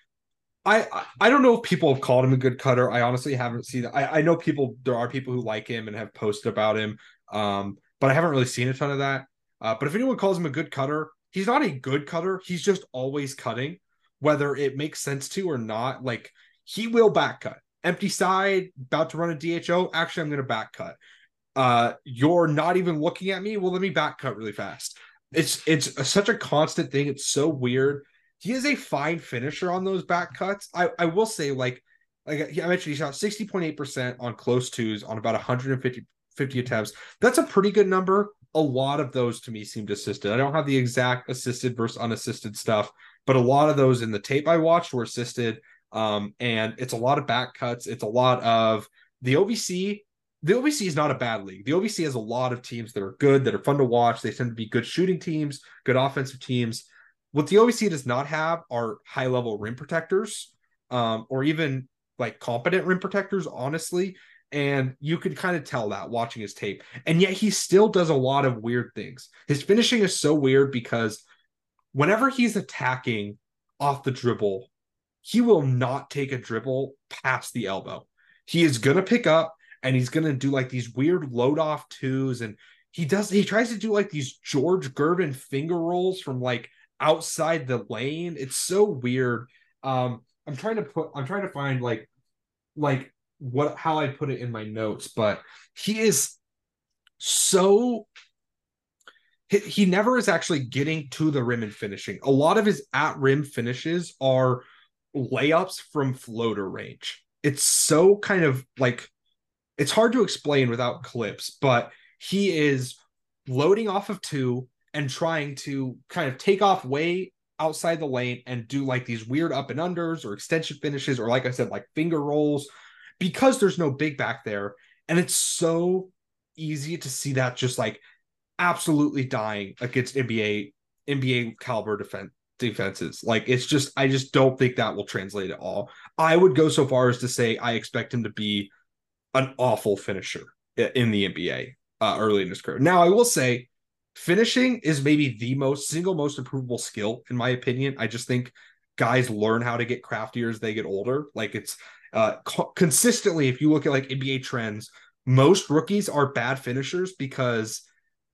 I I don't know if people have called him a good cutter. I honestly haven't seen. I I know people. There are people who like him and have posted about him. Um, but I haven't really seen a ton of that. Uh, but if anyone calls him a good cutter, he's not a good cutter. He's just always cutting, whether it makes sense to or not. Like he will back cut. Empty side, about to run a DHO. Actually, I'm going to back cut. Uh, you're not even looking at me. Well, let me back cut really fast. It's it's a, such a constant thing. It's so weird he is a fine finisher on those back cuts. I, I will say, like, like I mentioned, he shot 60.8% on close twos on about 150 50 attempts. That's a pretty good number. A lot of those to me seemed assisted. I don't have the exact assisted versus unassisted stuff, but a lot of those in the tape I watched were assisted. Um, and it's a lot of back cuts. It's a lot of the OVC. The OVC is not a bad league. The OVC has a lot of teams that are good, that are fun to watch. They tend to be good shooting teams, good offensive teams. What the OVC does not have are high level rim protectors, um, or even like competent rim protectors, honestly. And you could kind of tell that watching his tape. And yet he still does a lot of weird things. His finishing is so weird because whenever he's attacking off the dribble, he will not take a dribble past the elbow. He is going to pick up and he's going to do like these weird load off twos. And he does, he tries to do like these George Gervin finger rolls from like outside the lane. It's so weird. Um, I'm trying to put I'm trying to find like like what how I put it in my notes, but he is so he, he never is actually getting to the rim and finishing. A lot of his at rim finishes are layups from floater range. It's so kind of like it's hard to explain without clips, but he is loading off of two, and trying to kind of take off way outside the lane and do like these weird up and unders or extension finishes or like I said like finger rolls because there's no big back there and it's so easy to see that just like absolutely dying against NBA NBA caliber defense defenses. Like it's just I just don't think that will translate at all. I would go so far as to say I expect him to be an awful finisher in the NBA uh, early in his career. Now I will say finishing is maybe the most single most improvable skill in my opinion. I just think guys learn how to get craftier as they get older. Like it's uh co- consistently if you look at like nba trends most rookies are bad finishers because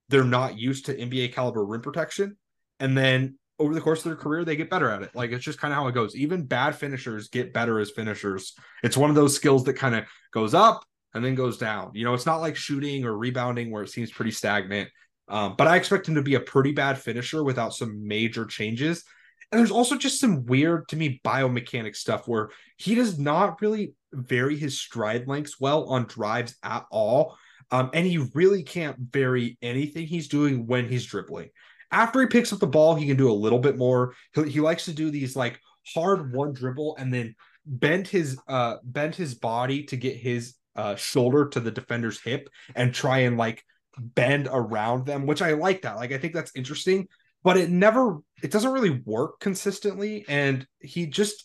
they're not used to nba caliber rim protection. And then over the course of their career they get better at it. Like it's just kind of how it goes. Even bad finishers get better as finishers. It's one of those skills that kind of goes up and then goes down. You know it's not like shooting or rebounding where it seems pretty stagnant um, but I expect him to be a pretty bad finisher without some major changes. And there's also just some weird to me biomechanic stuff where he does not really vary his stride lengths well on drives at all. Um, and he really can't vary anything he's doing when he's dribbling. After he picks up the ball, he can do a little bit more. He, he likes to do these like hard one dribble and then bend his uh bend his body to get his uh shoulder to the defender's hip and try and like bend around them, which I like that. Like I think that's interesting, but it never it doesn't really work consistently. And he just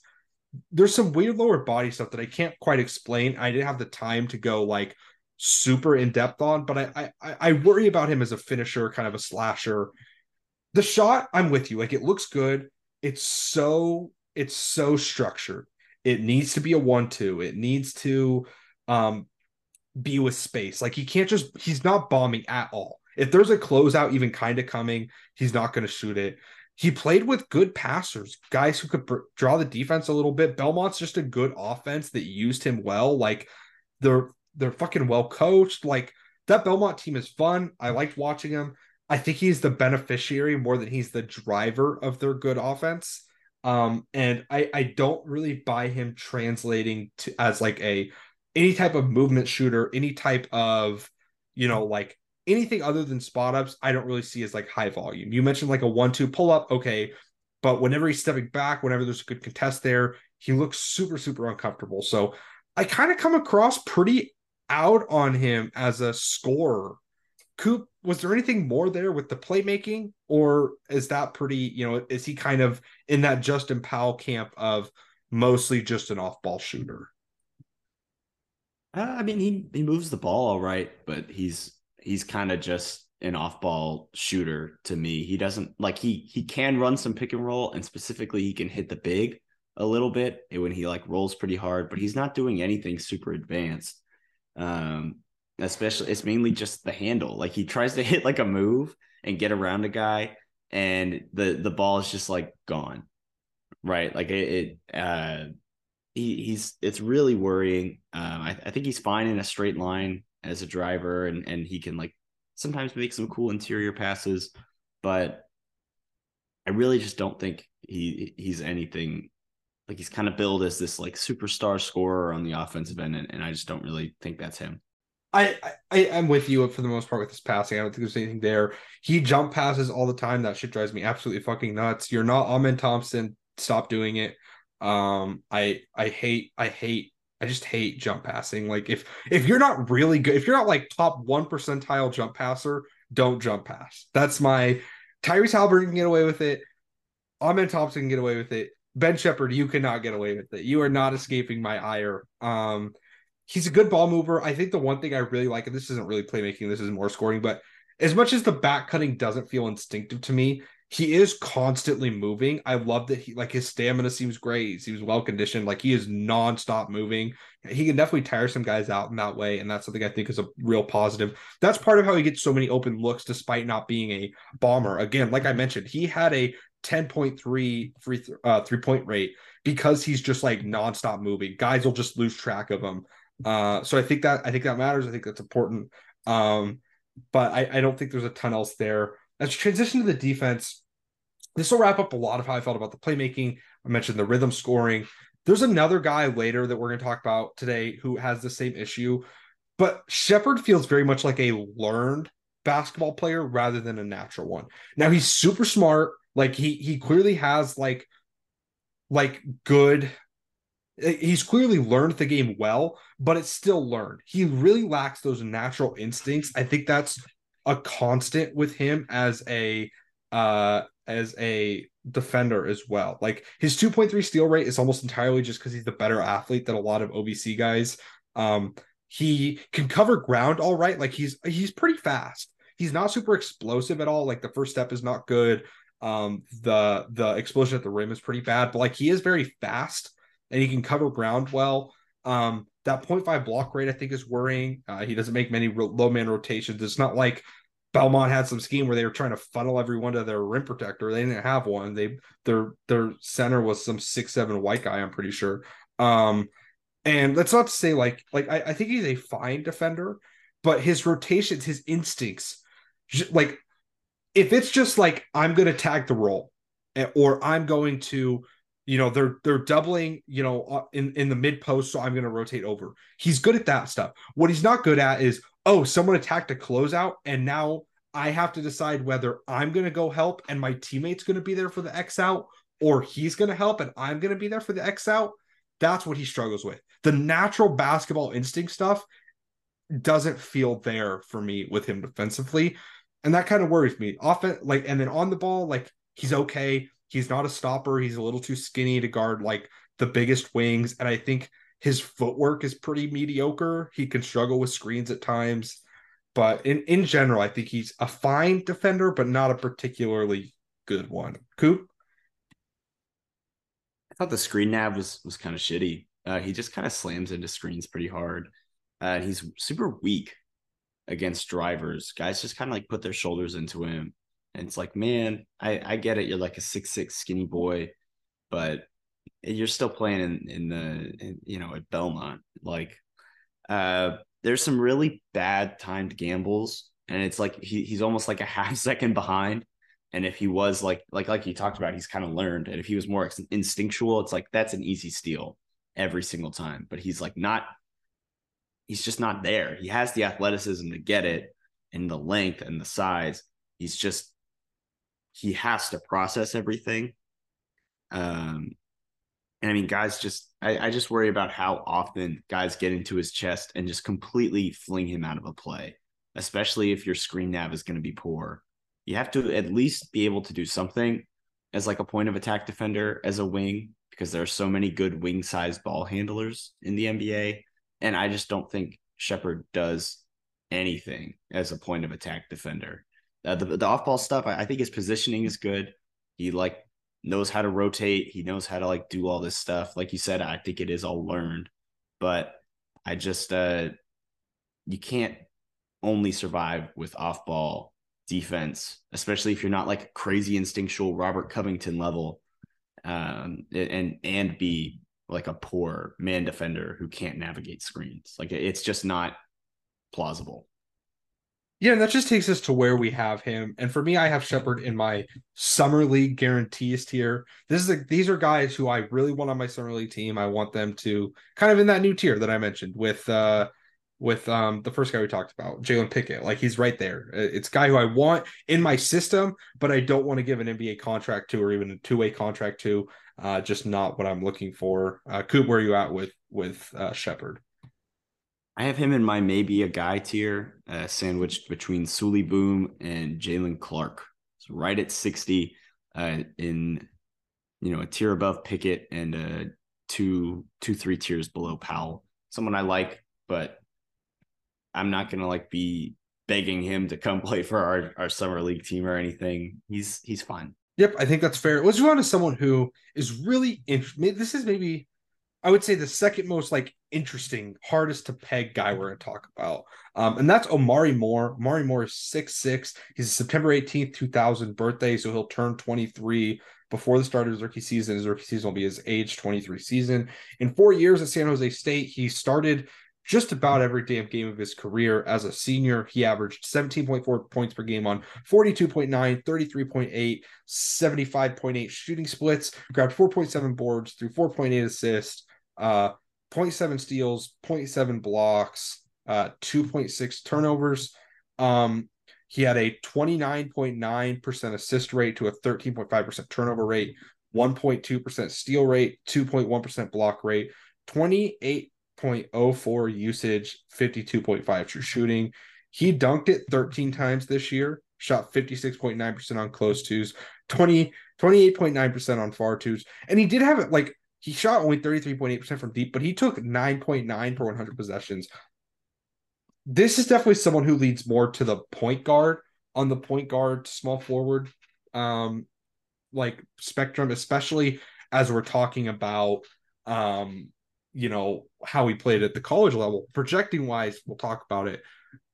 there's some weird lower body stuff that I can't quite explain. I didn't have the time to go like super in depth on, but I I, I worry about him as a finisher, kind of a slasher. The shot, I'm with you. Like it looks good. It's so it's so structured. It needs to be a one-two. It needs to um be with space. Like he can't just he's not bombing at all. If there's a closeout even kind of coming, he's not going to shoot it. He played with good passers, guys who could draw the defense a little bit. Belmont's just a good offense that used him well. Like they're they're fucking well coached. Like that Belmont team is fun. I liked watching him. I think he's the beneficiary more than he's the driver of their good offense. Um, and I I don't really buy him translating to as like a any type of movement shooter, any type of, you know, like anything other than spot ups, I don't really see as like high volume. You mentioned like a one two pull up, okay, but whenever he's stepping back, whenever there's a good contest there, he looks super super uncomfortable. So I kind of come across pretty out on him as a scorer. Coop, was there anything more there with the playmaking, or is that pretty? You know, is he kind of in that Justin Powell camp of mostly just an off ball shooter? Uh, I mean, he he moves the ball all right, but he's he's kind of just an off-ball shooter to me. He doesn't like he he can run some pick and roll, and specifically he can hit the big a little bit when he like rolls pretty hard, but he's not doing anything super advanced. Um, especially it's mainly just the handle. Like he tries to hit like a move and get around a guy, and the the ball is just like gone. Right, like it, it uh he, he's it's really worrying. Um, I, I, think he's fine in a straight line as a driver, and and he can like sometimes make some cool interior passes, but I really just don't think he he's anything like he's kind of billed as this like superstar scorer on the offensive end, and, and I just don't really think that's him. I, I am with you for the most part with his passing. I don't think there's anything there. He jump passes all the time. That shit drives me absolutely fucking nuts. You're not Amen Thompson. Stop doing it. Um, I I hate I hate I just hate jump passing. Like if if you're not really good, if you're not like top one percentile jump passer, don't jump pass. That's my Tyrese Haliburton can get away with it. Amen Thompson can get away with it. Ben Sheppard, you cannot get away with it. You are not escaping my ire. Um, he's a good ball mover. I think the one thing I really like, and this isn't really playmaking, this is more scoring, but as much as the back cutting doesn't feel instinctive to me, he is constantly moving. I love that he like his stamina seems great. He seems well conditioned. Like he is nonstop moving. He can definitely tire some guys out in that way, and that's something I think is a real positive. That's part of how he gets so many open looks despite not being a bomber. Again, like I mentioned, he had a 10.3 free th- uh, three point rate because he's just like nonstop moving. Guys will just lose track of him. Uh, so I think that I think that matters. I think that's important. Um, but I, I don't think there's a ton else there. Let's transition to the defense. This will wrap up a lot of how I felt about the playmaking. I mentioned the rhythm scoring. There's another guy later that we're going to talk about today who has the same issue, but Sheppard feels very much like a learned basketball player rather than a natural one. Now he's super smart. Like he he clearly has like like good eh, he's clearly learned the game well, but it's still learned. He really lacks those natural instincts. I think that's a constant with him as a uh as a defender as well. Like his 2.3 steal rate is almost entirely just because he's the better athlete than a lot of OVC guys. Um he can cover ground all right. Like he's he's pretty fast. He's not super explosive at all. Like the first step is not good. Um the the explosion at the rim is pretty bad, but like he is very fast and he can cover ground well. Um that 0.5 block rate, I think, is worrying. Uh, he doesn't make many low man rotations. It's not like Belmont had some scheme where they were trying to funnel everyone to their rim protector. They didn't have one. They their their center was some six seven white guy. I'm pretty sure. Um, and that's not to say like like I, I think he's a fine defender, but his rotations, his instincts, like if it's just like I'm going to tag the roll, eh, or I'm going to you know they're they're doubling you know uh, in in the mid post so i'm going to rotate over he's good at that stuff what he's not good at is oh, someone attacked a closeout, and now I have to decide whether I'm going to go help and my teammate's going to be there for the X out, or he's going to help and I'm going to be there for the X out. That's what he struggles with. The natural basketball instinct stuff doesn't feel there for me with him defensively. And that kind of worries me. Often, like, and then on the ball, like, he's okay. He's not a stopper. He's a little too skinny to guard like the biggest wings. And I think his footwork is pretty mediocre. He can struggle with screens at times. But in, in general, I think he's a fine defender, but not a particularly good one. Coop? I thought the screen nav was was kind of shitty. Uh, he just kind of slams into screens pretty hard. Uh, he's super weak against drivers. Guys just kind of like put their shoulders into him. And it's like, man, I, I get it. You're like a six six skinny boy, but you're still playing in, in the in, you know at Belmont. Like uh there's some really bad timed gambles, and it's like he, he's almost like a half second behind. And if he was like like like you talked about, he's kind of learned. And if he was more instinctual, it's like that's an easy steal every single time. But he's like not he's just not there. He has the athleticism to get it and the length and the size. He's just he has to process everything. Um and I mean guys just I, I just worry about how often guys get into his chest and just completely fling him out of a play, especially if your screen nav is going to be poor. You have to at least be able to do something as like a point of attack defender as a wing because there are so many good wing sized ball handlers in the NBA and I just don't think Sheppard does anything as a point of attack defender. Uh, the, the off ball stuff, I, I think his positioning is good. He like knows how to rotate. He knows how to like do all this stuff. Like you said, I think it is all learned, but I just uh you can't only survive with off ball defense, especially if you're not like crazy instinctual Robert Covington level, um, and and be like a poor man defender who can't navigate screens. Like it's just not plausible. Yeah, and that just takes us to where we have him. And for me, I have Sheppard in my summer league guarantees tier. This is a, these are guys who I really want on my summer league team. I want them to kind of in that new tier that I mentioned with uh with um the first guy we talked about, Jalen Pickett. Like he's right there. It's guy who I want in my system, but I don't want to give an NBA contract to or even a two way contract to. Uh, just not what I'm looking for. Uh, Coop, where are you at with with uh, Sheppard? I have him in my maybe a guy tier, uh, sandwiched between Souley Boum and Jaylen Clark. So right at 60, uh, in you know a tier above Pickett and uh, two two three tiers below Powell. Someone I like, but I'm not gonna like be begging him to come play for our, our summer league team or anything. He's he's fine. Yep, I think that's fair. Let's move on to someone who is really interesting. This is maybe, I would say, the second most like interesting, hardest to peg guy we're going to talk about, um, and that's Omari Moore. Omari Moore is six six. He's September eighteenth, two thousand birthday, so he'll turn twenty three before the start of his rookie season. His rookie season will be his age twenty three season. In four years at San Jose State, he started just about every damn game of his career as a senior. He averaged 17.4 points per game on 42.9, 33.8, 75.8 shooting splits, grabbed 4.7 boards through 4.8 assists, uh, 0.7 steals, 0.7 blocks, uh, 2.6 turnovers. Um, he had a 29.9% assist rate to a 13.5% turnover rate, 1.2% steal rate, 2.1% block rate, 28.04 usage, 52.5 true shooting. He dunked it 13 times this year, shot 56.9% on close twos, 20, 28.9% on far twos. And he did have it like he shot only 33.8% from deep, but he took 9.9 per 100 possessions. This is definitely someone who leads more to the point guard on the point guard, small forward, um, like spectrum, especially as we're talking about um you know how he played at the college level projecting wise we'll talk about it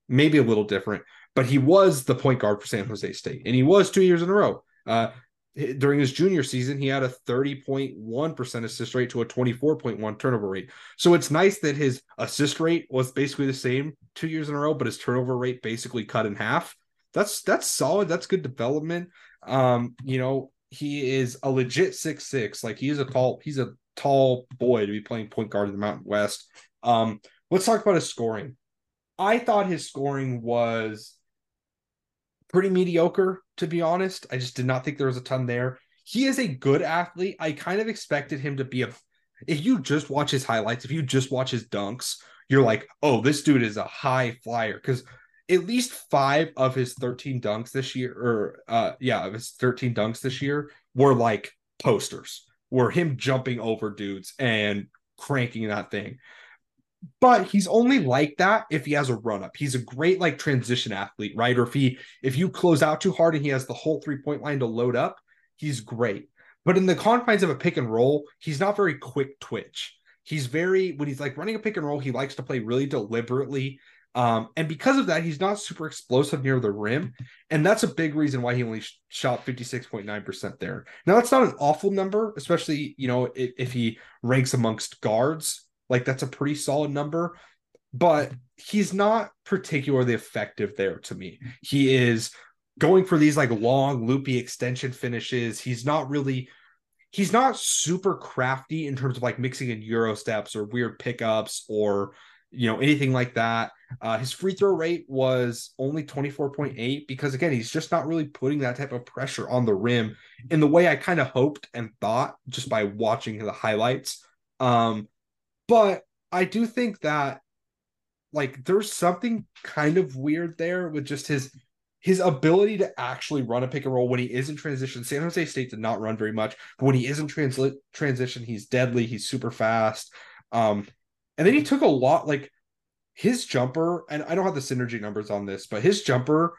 maybe a little different but he was the point guard for san jose state and he was two years in a row uh, during his junior season he had a 30.1% assist rate to a 24.1 turnover rate. So it's nice that his assist rate was basically the same two years in a row but his turnover rate basically cut in half. That's that's solid. That's good development. Um you know he is a legit six six. Like he is a tall he's a tall boy to be playing point guard in the Mountain West. Um, let's talk about his scoring. I thought his scoring was pretty mediocre, to be honest. I just did not think there was a ton there. He is a good athlete. I kind of expected him to be a. If you just watch his highlights, if you just watch his dunks, you're like, oh, this dude is a high flyer. Because at least five of his 13 dunks this year, or uh, yeah, of his 13 dunks this year were like posters, were him jumping over dudes and cranking that thing. But he's only like that if he has a run up. He's a great like transition athlete, right? Or if he if you close out too hard and he has the whole three point line to load up, he's great. But in the confines of a pick and roll, he's not very quick twitch. He's very when he's like running a pick and roll, he likes to play really deliberately. Um, and because of that, he's not super explosive near the rim. And that's a big reason why he only sh- shot 56.9% there. Now, that's not an awful number, especially, you know, if, if he ranks amongst guards. Like, that's a pretty solid number. But he's not particularly effective there to me. He is going for these like long, loopy extension finishes. He's not really he's not super crafty in terms of like mixing in euro steps or weird pickups or you know anything like that uh, his free throw rate was only 24.8 because again he's just not really putting that type of pressure on the rim in the way i kind of hoped and thought just by watching the highlights um, but i do think that like there's something kind of weird there with just his his ability to actually run a pick and roll when he is in transition. San Jose State did not run very much, but when he is in trans- transition, he's deadly. He's super fast. Um, and then he took a lot, like his jumper, and I don't have the synergy numbers on this, but his jumper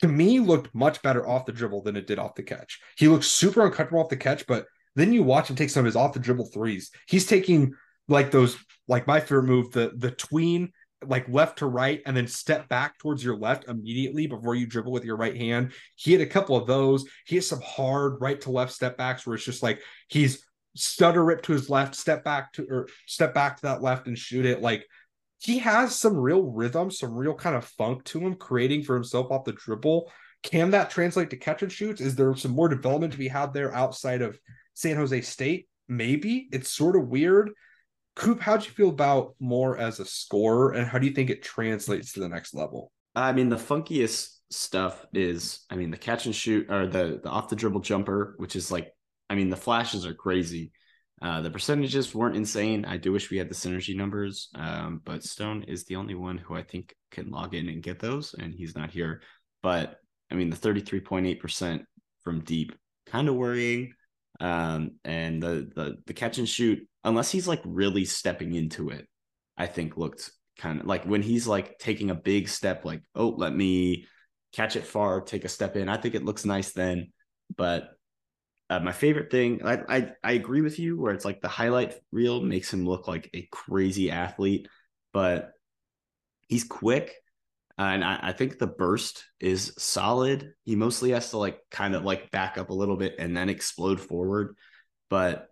to me looked much better off the dribble than it did off the catch. He looked super uncomfortable off the catch, but then you watch him take some of his off the dribble threes. He's taking like those, like my favorite move, the the tween, like left to right, and then step back towards your left immediately before you dribble with your right hand. He had a couple of those. He has some hard right to left step backs where it's just like he's stutter rip to his left, step back to or step back to that left and shoot it. Like he has some real rhythm, some real kind of funk to him, creating for himself off the dribble. Can that translate to catch and shoots? Is there some more development to be had there outside of San Jose State? Maybe it's sort of weird. Coop, how'd you feel about Moore as a scorer, and how do you think it translates to the next level? I mean, the funkiest stuff is, I mean, the catch and shoot or the the off the dribble jumper, which is like I mean, the flashes are crazy. Uh, the percentages weren't insane. I do wish we had the synergy numbers, um, but Stone is the only one who I think can log in and get those, and he's not here. But I mean, the 33.8% from deep, kind of worrying. Um, and the, the the catch and shoot, unless he's like really stepping into it, I think looked kind of like when he's like taking a big step, like, oh, let me catch it far, take a step in. I think it looks nice then. But uh, my favorite thing, I, I I agree with you, where it's like the highlight reel makes him look like a crazy athlete, but he's quick, and I, I think the burst is solid. He mostly has to like kind of like back up a little bit and then explode forward, but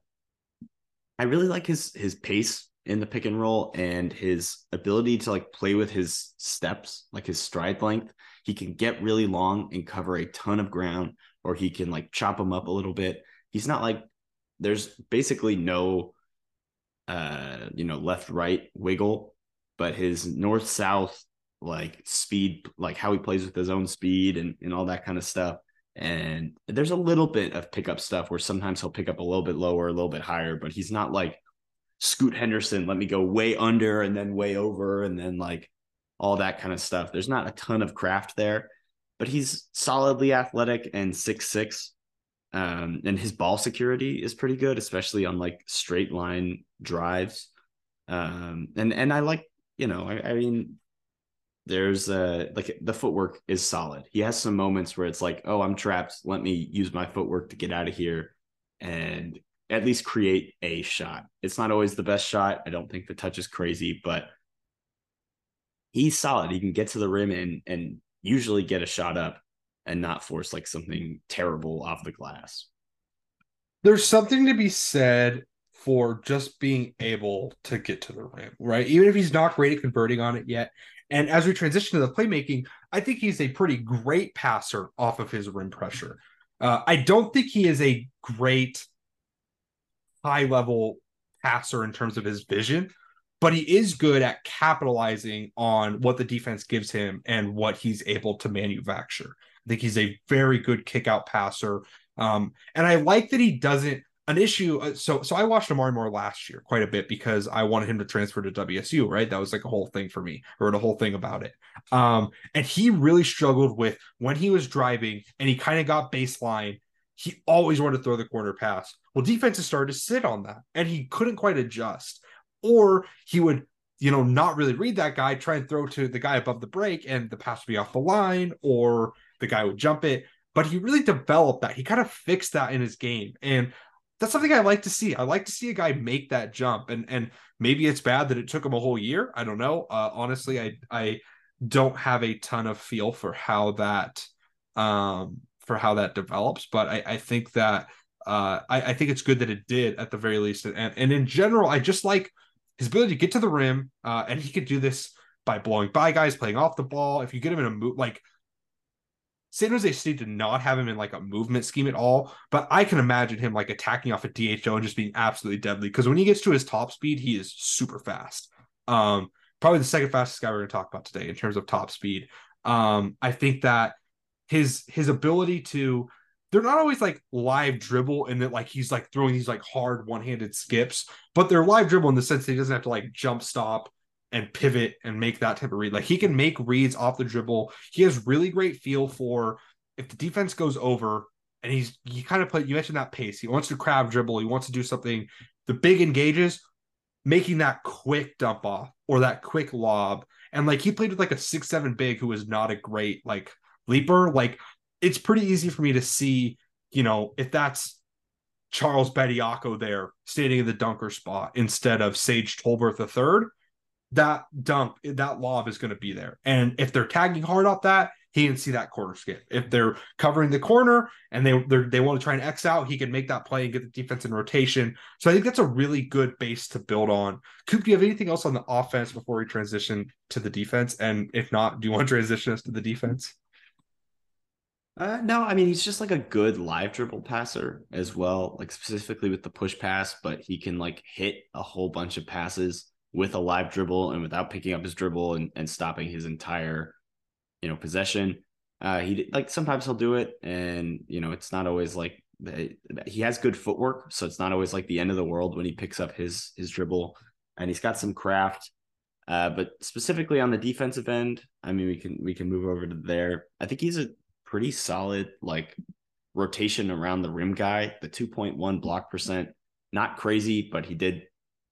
I really like his his pace in the pick and roll and his ability to like play with his steps, like his stride length. He can get really long and cover a ton of ground or he can like chop him up a little bit. He's not like there's basically no uh you know left right wiggle, but his north south like speed, like how he plays with his own speed and and all that kind of stuff. And there's a little bit of pickup stuff where sometimes he'll pick up a little bit lower, a little bit higher, but he's not like Scoot Henderson, let me go way under and then way over and then like all that kind of stuff. There's not a ton of craft there but he's solidly athletic and six six. Um, and his ball security is pretty good, especially on like straight line drives. Um, and and I like, you know, I, I mean, there's uh like the footwork is solid. He has some moments where it's like, oh, I'm trapped. Let me use my footwork to get out of here and at least create a shot. It's not always the best shot. I don't think the touch is crazy, but he's solid. He can get to the rim and and usually get a shot up and not force like something terrible off the glass. There's something to be said for just being able to get to the rim, right? Even if he's not great at converting on it yet. And as we transition to the playmaking, I think he's a pretty great passer off of his rim pressure. Uh, I don't think he is a great high level passer in terms of his vision, but he is good at capitalizing on what the defense gives him and what he's able to manufacture. I think he's a very good kick out passer. Um, and I like that he doesn't an issue. Uh, so, so I watched Omari Moore last year quite a bit because I wanted him to transfer to WSU. Right, that was like a whole thing for me, I or a whole thing about it. Um, and he really struggled with when he was driving, and he kind of got baseline. He always wanted to throw the corner pass. Well, defenses started to sit on that, and he couldn't quite adjust. Or he would, you know, not really read that guy, try and throw to the guy above the break, and the pass would be off the line, or the guy would jump it. But he really developed that. He kind of fixed that in his game. And that's something I like to see. I like to see a guy make that jump, and and maybe it's bad that it took him a whole year. I don't know. Uh, honestly, I I don't have a ton of feel for how that um for how that develops, but I I think that uh I, I think it's good that it did at the very least, and and in general, I just like his ability to get to the rim, uh, and he could do this by blowing by guys, playing off the ball. If you get him in a move like San Jose State did not have him in like a movement scheme at all, but I can imagine him like attacking off a DHO and just being absolutely deadly because when he gets to his top speed, he is super fast. Um, probably the second fastest guy we're going to talk about today in terms of top speed. Um, I think that his his ability to they're not always like live dribble and that like he's like throwing these like hard one-handed skips, but they're live dribble in the sense that he doesn't have to like jump stop and pivot and make that type of read. Like he can make reads off the dribble. He has really great feel for if the defense goes over and he's he kind of put you mentioned that pace. He wants to crab dribble. He wants to do something. The big engages, making that quick dump off or that quick lob. And like he played with like a six seven big who was not a great like leaper. Like it's pretty easy for me to see, you know, if that's Charles Bediako there standing in the dunker spot instead of Sage Tolbert the third that dump, that lob is going to be there. And if they're tagging hard off that, he can see that corner skip. If they're covering the corner and they they want to try and X out, he can make that play and get the defense in rotation. So I think that's a really good base to build on. Coop, do you have anything else on the offense before we transition to the defense? And if not, do you want to transition us to the defense? Uh, no, I mean he's just like a good live dribble passer as well, like specifically with the push pass, but he can like hit a whole bunch of passes with a live dribble and without picking up his dribble and, and stopping his entire, you know, possession. Uh, he like sometimes he'll do it, and you know, it's not always like he has good footwork, so it's not always like the end of the world when he picks up his his dribble, and he's got some craft. Uh, but specifically on the defensive end, I mean, we can we can move over to there. I think he's a pretty solid like rotation around the rim guy. The two point one block percent, not crazy, but he did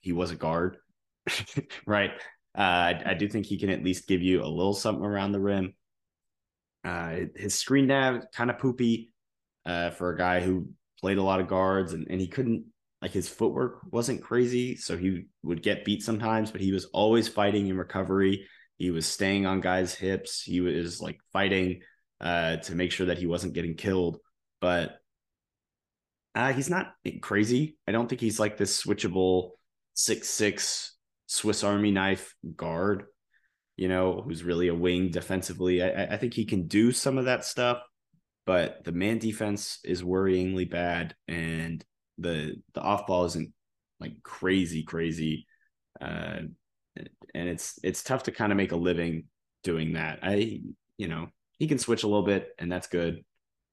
he was a guard. right. Uh, I, I, do think he can at least give you a little something around the rim. Uh, his screen nav kind of poopy uh, for a guy who played a lot of guards and, and he couldn't like his footwork wasn't crazy, so he would get beat sometimes, but he was always fighting in recovery. He was staying on guys' hips. He was like fighting uh, to make sure that he wasn't getting killed. But uh, he's not crazy. I don't think he's like this switchable six six Swiss Army knife guard, you know, who's really a wing defensively. I, I think he can do some of that stuff, but the man defense is worryingly bad, and the the off ball isn't like crazy, crazy. Uh, and it's it's tough to kind of make a living doing that. I you know he can switch a little bit, and that's good,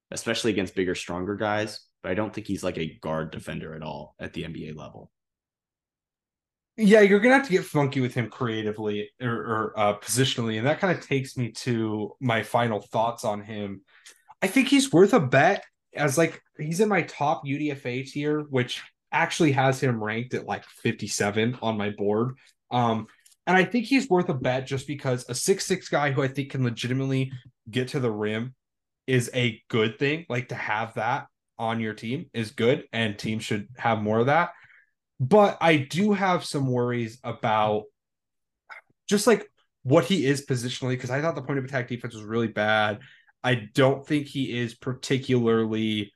especially against bigger, stronger guys. But I don't think he's like a guard defender at all at the NBA level. Yeah, you're gonna have to get funky with him creatively or, or uh, positionally, and that kind of takes me to my final thoughts on him. I think he's worth a bet as like he's in my top UDFA tier, which actually has him ranked at like 57 on my board. Um, and I think he's worth a bet just because a six six guy who I think can legitimately get to the rim is a good thing. Like to have that on your team is good, and teams should have more of that. But I do have some worries about just like what he is positionally because I thought the point of attack defense was really bad. I don't think he is particularly,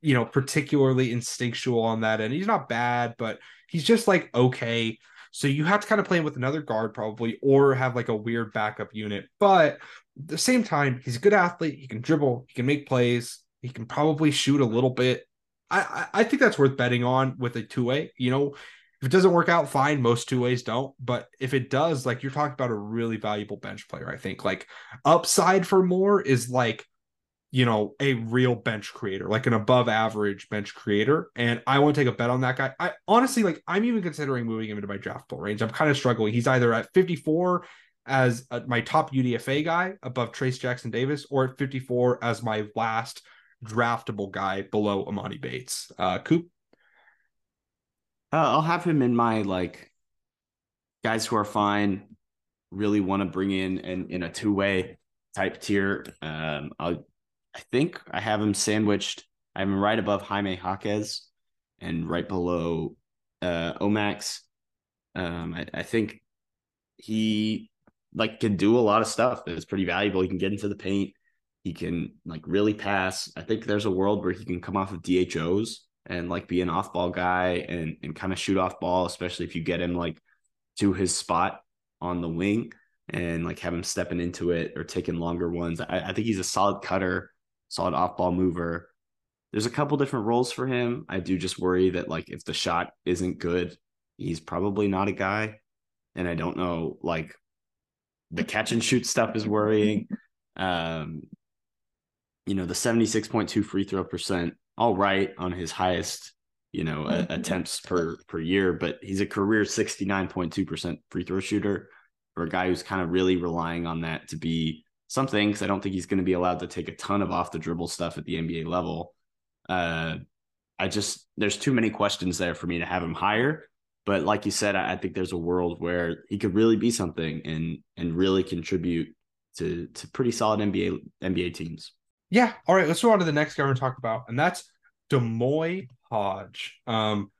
you know, particularly instinctual on that end. He's not bad, but he's just like okay. So you have to kind of play him with another guard probably, or have like a weird backup unit. But at the same time, he's a good athlete. He can dribble. He can make plays. He can probably shoot a little bit. I, I think that's worth betting on with a two way. You know, If it doesn't work out, fine. Most two ways don't. But if it does, like you're talking about a really valuable bench player, I think. Like upside for more is like, you know, a real bench creator, like an above average bench creator. And I want to take a bet on that guy. I honestly like I'm even considering moving him into my draft pool range. I'm kind of struggling. He's either at 54 as a, my top UDFA guy above Trayce Jackson Davis, or at 54 as my last draftable guy below Emoni Bates. Uh, Coop. Uh, I'll have him in my like guys who are fine. Really want to bring in and in a two way type tier. Um, I'll, I think I have him sandwiched. I him right above Jaime Jaquez and right below uh, Omax. Um, I, I think he like can do a lot of stuff that's pretty valuable. He can get into the paint. He can like really pass. I think there's a world where he can come off of DHOs and like be an off ball guy and and kind of shoot off ball, especially if you get him like to his spot on the wing and like have him stepping into it or taking longer ones. I, I think he's a solid cutter, solid off ball mover. There's a couple different roles for him. I do just worry that like if the shot isn't good, he's probably not a guy. And I don't know, like the catch and shoot stuff is worrying. Um, you know, the 76.2 free throw percent, all right on his highest, you know, mm-hmm. attempts per per year, but he's a career 69.2% free throw shooter for a guy who's kind of really relying on that to be something because I don't think he's going to be allowed to take a ton of off the dribble stuff at the NBA level. Uh, I just there's too many questions there for me to have him higher. But like you said, I, I think there's a world where he could really be something and and really contribute to to pretty solid NBA NBA teams. Yeah. All right. Let's move on to the next guy we're going to talk about, and that's D'Moi Hodge. Um,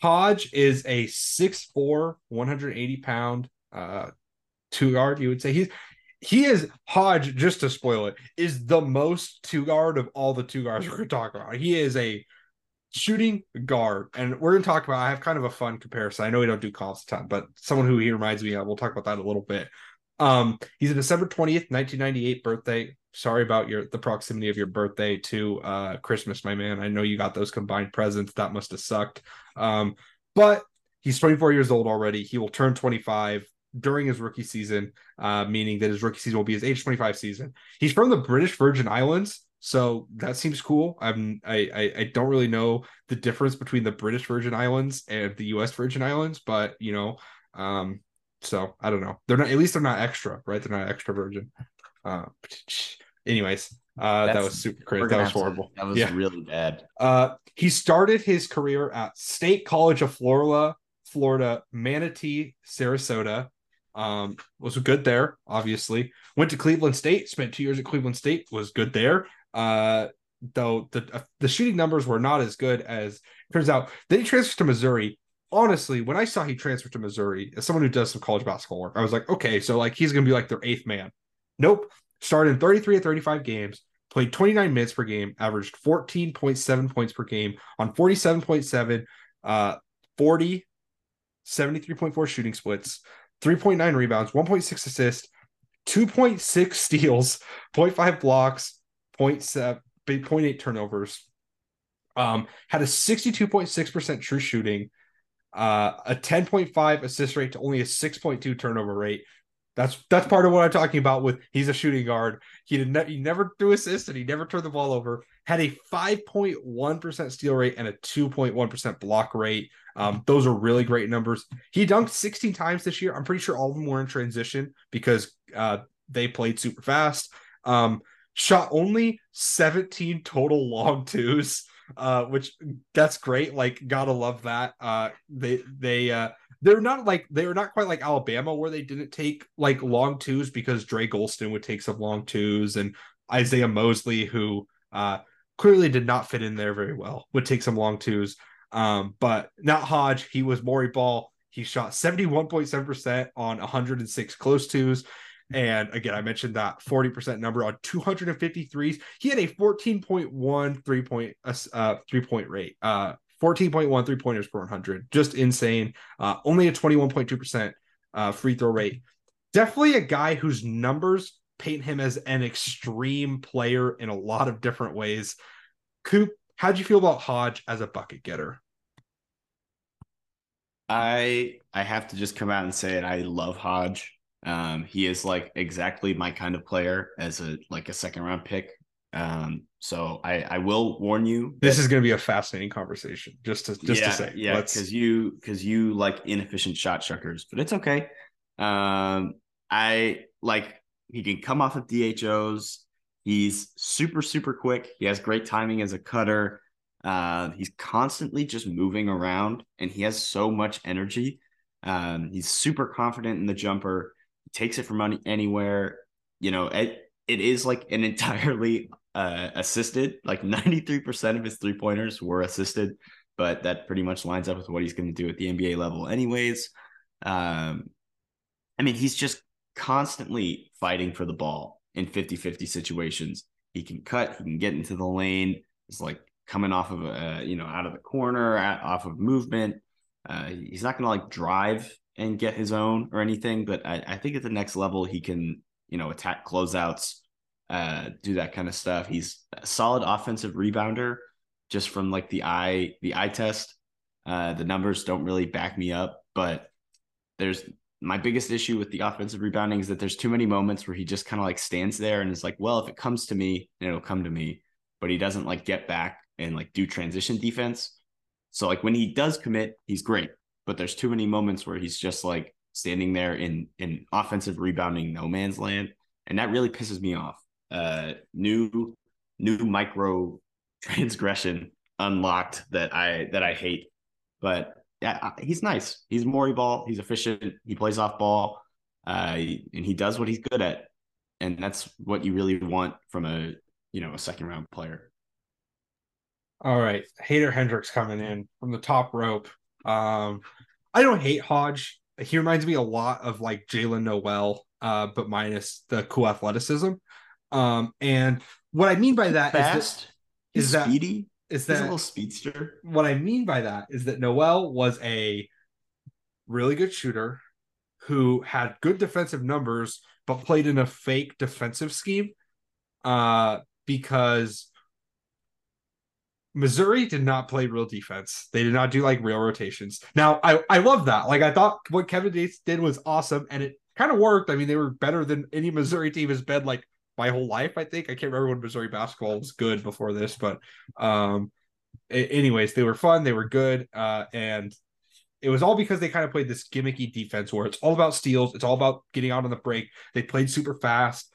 Hodge is a 6'4", 180 pound uh, two guard. You would say he's he is Hodge. Just to spoil it, is the most two guard of all the two guards we're going to talk about. He is a shooting guard, and we're going to talk about. I have kind of a fun comparison. I know we don't do calls a ton, but someone who he reminds me of. We'll talk about that a little bit. Um, he's a December twentieth, nineteen ninety eight birthday. Sorry about your the proximity of your birthday to uh Christmas, my man. I know you got those combined presents. That must have sucked. Um, but he's twenty four years old already. He will turn twenty five during his rookie season, uh, meaning that his rookie season will be his age 25 season. He's from the British Virgin Islands, so that seems cool. I'm I, I I don't really know the difference between the British Virgin Islands and the U.S. Virgin Islands, but you know, um, so I don't know. They're not at least they're not extra, right? They're not extra virgin. Uh, anyways, uh, that was super crazy. That was horrible. To, that was yeah. really bad. Uh, he started his career at State College of Florida, Florida, Manatee, Sarasota. Um, was good there, obviously. Went to Cleveland State, spent two years at Cleveland State, was good there. Uh, though the uh, the shooting numbers were not as good as turns out. Then he transferred to Missouri. Honestly, when I saw he transferred to Missouri, as someone who does some college basketball work, I was like, okay, so like he's gonna be like their eighth man. Nope. Started in 33 of 35 games, played 29 minutes per game, averaged 14.7 points per game on 47.7, uh, 40, 73.4 shooting splits, 3.9 rebounds, 1.6 assists, 2.6 steals, 0.5 blocks, 0.7, 0.8 turnovers. Um, had a 62.6% true shooting, uh, a 10.5 assist rate to only a 6.2 turnover rate. That's that's part of what I'm talking about with he's a shooting guard. He did ne- he never threw assists and he never turned the ball over. Had a 5.1% steal rate and a 2.1% block rate. Um, those are really great numbers. He dunked 16 times this year. I'm pretty sure all of them were in transition because uh, they played super fast. Um, shot only 17 total long twos uh which that's great. Like gotta love that. Uh they they uh they're not like they're not quite like alabama where they didn't take like long twos because Dre Gholston would take some long twos and Isiaih Mosley who uh clearly did not fit in there very well would take some long twos. Um but not hodge he was Morey ball. He shot 71.7% on 106 close twos and again, I mentioned that 40% number on 253s. He had a 14.1 three point uh three point rate. Uh 14.1 three pointers per 100. Just insane. Uh only a 21.2% uh free throw rate. Definitely a guy whose numbers paint him as an extreme player in a lot of different ways. Coop, how'd you feel about Hodge as a bucket getter? I I have to just come out and say it. I love Hodge. Um, he is like exactly my kind of player as a like a second round pick. Um, so I I will warn you. This is going to be a fascinating conversation. Just to just yeah, to say, yeah, because you because you like inefficient shot chuckers, but it's okay. Um, I like he can come off of DHOs. He's super super quick. He has great timing as a cutter. Uh, he's constantly just moving around, and he has so much energy. Um, he's super confident in the jumper. Takes it from anywhere. You know, it it is like an entirely uh, assisted. Like ninety three percent of his three pointers were assisted, but that pretty much lines up with what he's going to do at the NBA level, anyways. Um, I mean, he's just constantly fighting for the ball in 50 50 situations. He can cut, he can get into the lane. It's like coming off of a, you know, out of the corner, off of movement. Uh, he's not going to like drive and get his own or anything, but I, I, think at the next level, he can, you know, attack closeouts, uh, do that kind of stuff. He's a solid offensive rebounder just from like the eye, the eye test. Uh, the numbers don't really back me up, but there's my biggest issue with the offensive rebounding is that there's too many moments where he just kind of like stands there and is like, well, if it comes to me, it'll come to me. But he doesn't like get back and like do transition defense. So like when he does commit, he's great. But there's too many moments where he's just like standing there in in offensive rebounding no man's land. And that really pisses me off. Uh new new micro transgression unlocked that I that I hate. But yeah, he's nice. He's Morey ball. He's efficient. He plays off ball, uh, and he does what he's good at, and that's what you really want from a you know a second round player. All right, Hater Hendricks coming in from the top rope. Um, I don't hate Hodge. He reminds me a lot of like Jaylen Nowell, uh, but minus the cool athleticism. Um, and what I mean by that fast. is that, is that speedy is that He's a little speedster. What I mean by that is that Nowell was a really good shooter who had good defensive numbers, but played in a fake defensive scheme. Uh, because Missouri did not play real defense. They did not do like real rotations. Now, I I love that. Like I thought what Kevin Gates did was awesome, and it kind of worked. I mean, they were better than any Missouri team has been like my whole life. I think I can't remember when Missouri basketball was good before this, but um, anyways, they were fun. They were good, uh, and it was all because they kind of played this gimmicky defense where it's all about steals. It's all about getting out on the break. They played super fast.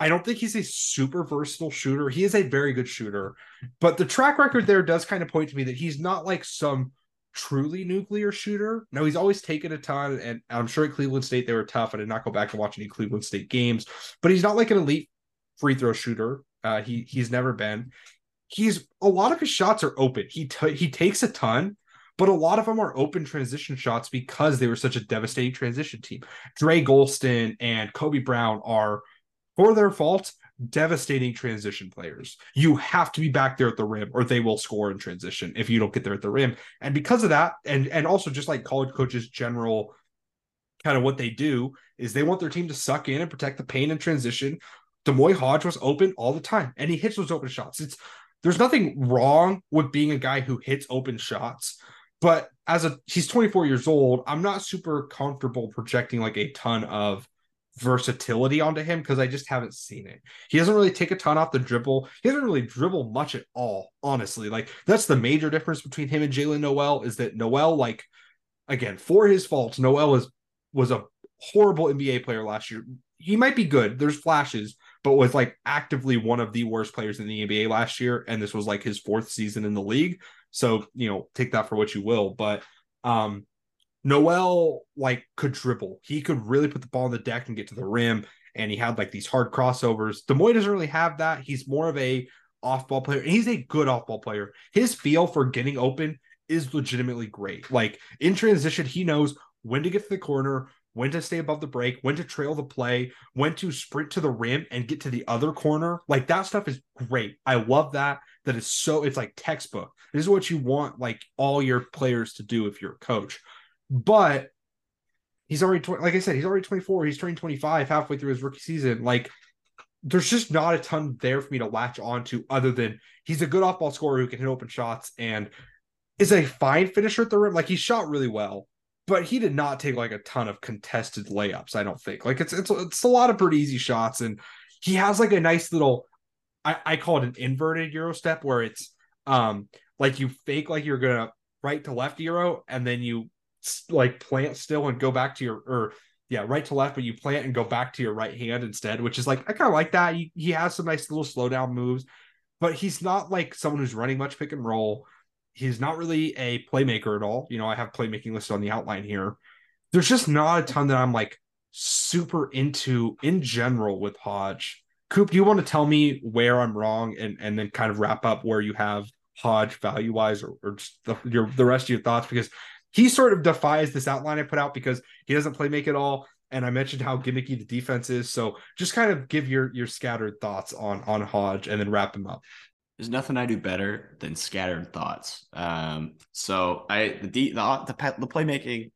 I don't think he's a super versatile shooter. He is a very good shooter, but the track record there does kind of point to me that he's not like some truly nuclear shooter. No, he's always taken a ton, and I'm sure at Cleveland State they were tough. I did not go back and watch any Cleveland State games, but he's not like an elite free throw shooter. Uh, he he's never been. He's a lot of his shots are open. He t- he takes a ton, but a lot of them are open transition shots because they were such a devastating transition team. Dre Gholston and Kobe Brown are, for their fault, devastating transition players. You have to be back there at the rim or they will score in transition if you don't get there at the rim. And because of that, and and also just like college coaches general kind of what they do is they want their team to suck in and protect the pain and transition. D'Moi Hodge was open all the time and he hits those open shots. It's there's nothing wrong with being a guy who hits open shots. But as a he's 24 years old, I'm not super comfortable projecting like a ton of versatility onto him because I just haven't seen it. He doesn't really take a ton off the dribble. He doesn't really dribble much at all, honestly. Like that's the major difference between him and Jaylen Nowell is that Nowell, like again, for his faults, Nowell was was a horrible NBA player last year. He might be good. There's flashes, but was like actively one of the worst players in the NBA last year. And this was like his fourth season in the league. So, you know, take that for what you will. But um Nowell like could dribble. He could really put the ball on the deck and get to the rim. And he had like these hard crossovers. D'Moi doesn't really have that. He's more of a off ball player. He's a good off ball player. His feel for getting open is legitimately great. Like in transition, he knows when to get to the corner, when to stay above the break, when to trail the play, when to sprint to the rim and get to the other corner. Like that stuff is great. I love that. That is so, it's like textbook. This is what you want like all your players to do if you're a coach but he's already 20, like I said, he's already 24. He's turning 25 halfway through his rookie season. Like, there's just not a ton there for me to latch on to other than he's a good off ball scorer who can hit open shots. And is a fine finisher at the rim. Like he shot really well, but he did not take like a ton of contested layups. I don't think. Like it's it's it's a lot of pretty easy shots, and he has like a nice little. I, I call it an inverted euro step where it's um like you fake like you're gonna right to left euro and then you like plant still and go back to your or yeah right to left but you plant and go back to your right hand instead which is like i kind of like that. He, he has some nice little slow down moves but he's not like someone who's running much pick and roll. He's not really a playmaker at all. You know i have playmaking listed on the outline here. There's just not a ton that i'm like super into in general with hodge. Coop do you want to tell me where i'm wrong and and then kind of wrap up where you have hodge value wise or, or just the, your the rest of your thoughts? Because he sort of defies this outline I put out because he doesn't play make it all. And I mentioned how gimmicky the defense is. So just kind of give your your scattered thoughts on on Hodge and then wrap him up. There's nothing I do better than scattered thoughts. Um, so I the the the, the playmaking,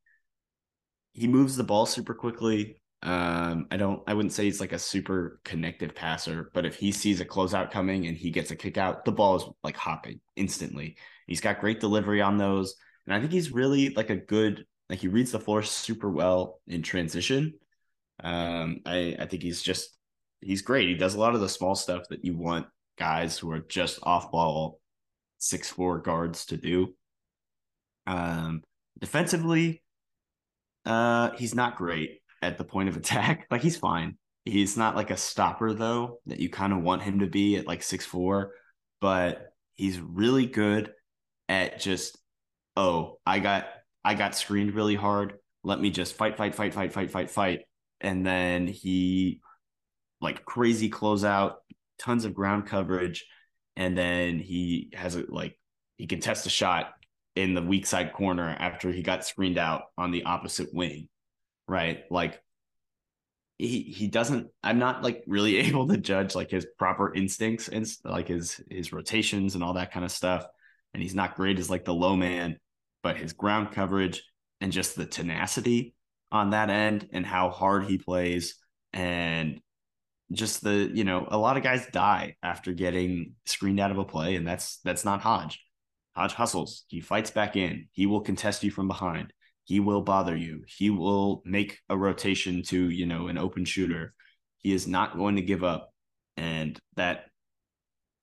he moves the ball super quickly. Um, I don't I wouldn't say he's like a super connective passer, but if he sees a closeout coming and he gets a kick out, the ball is like hopping instantly. He's got great delivery on those. And I think he's really like a good, like he reads the floor super well in transition. Um, I, I think he's just, he's great. He does a lot of the small stuff that you want guys who are just off ball six four guards to do. Um, defensively, uh, he's not great at the point of attack. Like he's fine. He's not like a stopper though that you kind of want him to be at like six four, but he's really good at just oh, I got I got screened really hard. Let me just fight, fight, fight, fight, fight, fight, fight. And then he like crazy closeout, tons of ground coverage, and then he has a like he can test a shot in the weak side corner after he got screened out on the opposite wing. Right? Like he he doesn't I'm not like really able to judge like his proper instincts and like his his rotations and all that kind of stuff. And he's not great as like the low man but his ground coverage and just the tenacity on that end and how hard he plays and just the you know a lot of guys die after getting screened out of a play and that's that's not Hodge. Hodge hustles. He fights back in. He will contest you from behind. He will bother you. He will make a rotation to, you know, an open shooter. He is not going to give up. And that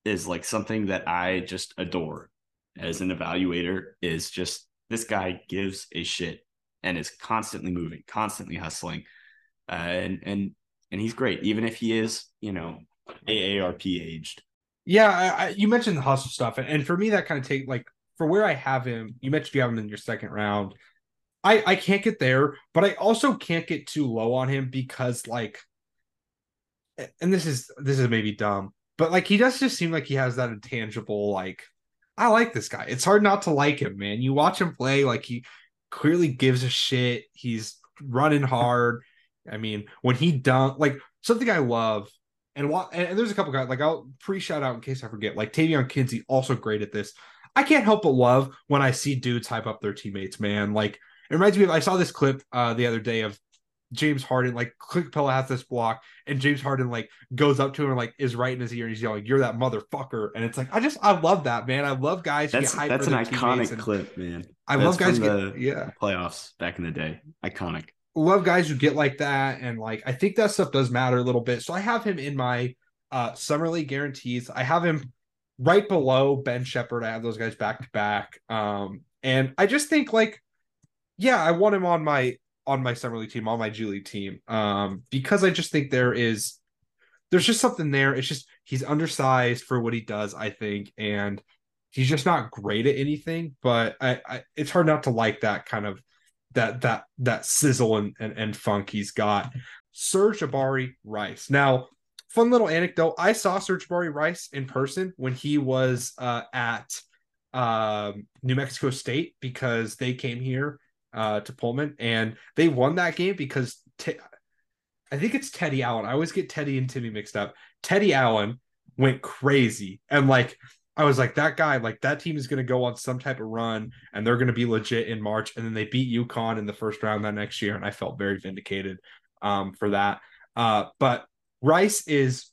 is like something that I just adore as an evaluator is just this guy gives a shit and is constantly moving, constantly hustling, uh, and and and he's great, even if he is, you know, AARP aged. Yeah, I, I, you mentioned the hustle stuff, and, and for me, that kind of take like for where I have him. You mentioned you have him in your second round. I I can't get there, but I also can't get too low on him because like, and this is this is maybe dumb, but like he does just seem like he has that intangible like I like this guy. It's hard not to like him, man. You watch him play, like he clearly gives a shit. He's running hard. I mean, when he dunk, like something I love, and, and there's a couple guys like I'll pre shout out in case I forget. Like Taevion Kinsey, also great at this. I can't help but love when I see dudes hype up their teammates, man. Like it reminds me of I saw this clip uh, the other day of James Harden, like Clint Capela has this block, and James Harden like goes up to him and like is right in his ear and he's yelling, "You're that motherfucker!" And it's like I just I love that man. I love guys. That's that's an iconic clip, man. I that's love guys get yeah playoffs back in the day. Iconic. Love guys who get like that, and like I think that stuff does matter a little bit. So I have him in my uh summer league guarantees. I have him right below Ben Sheppard. I have those guys back to back. Um, and I just think like, yeah, I want him on my on my summer league team, on my League team, um, because I just think there is there's just something there. It's just he's undersized for what he does, I think, and he's just not great at anything. But I, I it's hard not to like that kind of that that that sizzle and, and, and funk he's got. Serge Sir'Jabari Rice. Now, fun little anecdote. I saw Serge Sir'Jabari Rice in person when he was uh, at um, New Mexico State because they came here uh, to Pullman, and they won that game because t- I think it's Teddy Allen. I always get Teddy and Timmy mixed up. Teddy Allen went crazy, and like I was like, that guy, like that team is going to go on some type of run, and they're going to be legit in March. And then they beat UConn in the first round that next year, and I felt very vindicated um, for that. Uh, but Rice is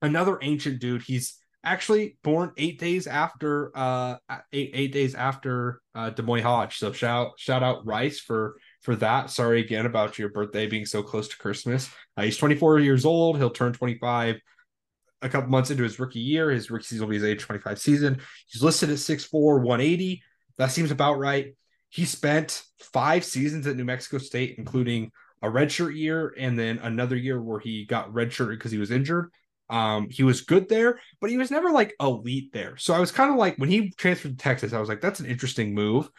another ancient dude. He's actually born eight days after uh eight eight days after uh D'Moi Hodge. So shout shout out Rice for for that. Sorry again about your birthday being so close to Christmas. Uh, he's 24 years old. He'll turn 25 a couple months into his rookie year. His rookie season will be his age 25 season. He's listed at 6'4, 180. That seems about right. He spent five seasons at New Mexico State, including a redshirt year and then another year where he got redshirted because he was injured. Um, he was good there, but he was never like elite there. So I was kind of like when he transferred to Texas, I was like, that's an interesting move.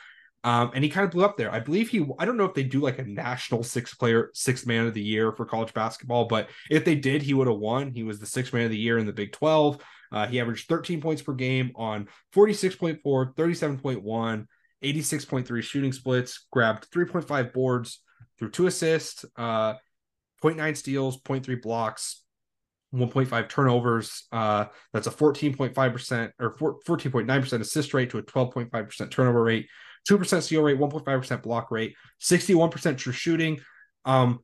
Um, and he kind of blew up there. I believe he, I don't know if they do like a national six player, six man of the year for college basketball, but if they did, he would have won. He was the six man of the year in the Big 12. Uh, he averaged 13 points per game on 46.4, 37.1, 86.3 shooting splits, grabbed 3.5 boards through two assists, uh, 0.9 steals, 0.3 blocks, 1.5 turnovers. Uh, that's a 14.5% or 14.9% assist rate to a 12.5% turnover rate, 2% steal rate, 1.5% block rate, 61% true shooting. Um,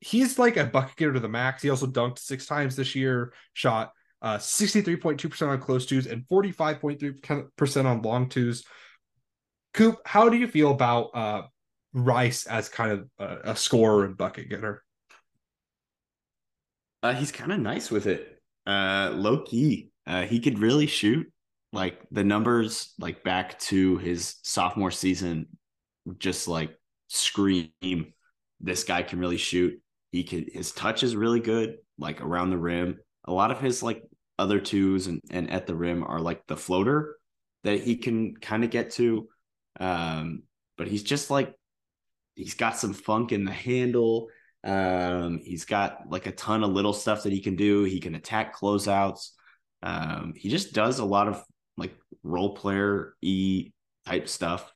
he's like a bucket getter to the max. He also dunked six times this year, shot uh, 63.2% on close twos and 45.3% on long twos. Coop, how do you feel about uh, Rice as kind of a, a scorer and bucket getter? Uh, he's kind of nice with it. Uh, low key, uh, he could really shoot. Like the numbers, like back to his sophomore season, just like scream. This guy can really shoot. He could. His touch is really good. Like around the rim. A lot of his like other twos and, and at the rim are like the floater that he can kind of get to. Um, but he's just like he's got some funk in the handle. Um, he's got like a ton of little stuff that he can do. He can attack closeouts. Um, he just does a lot of like role player e type stuff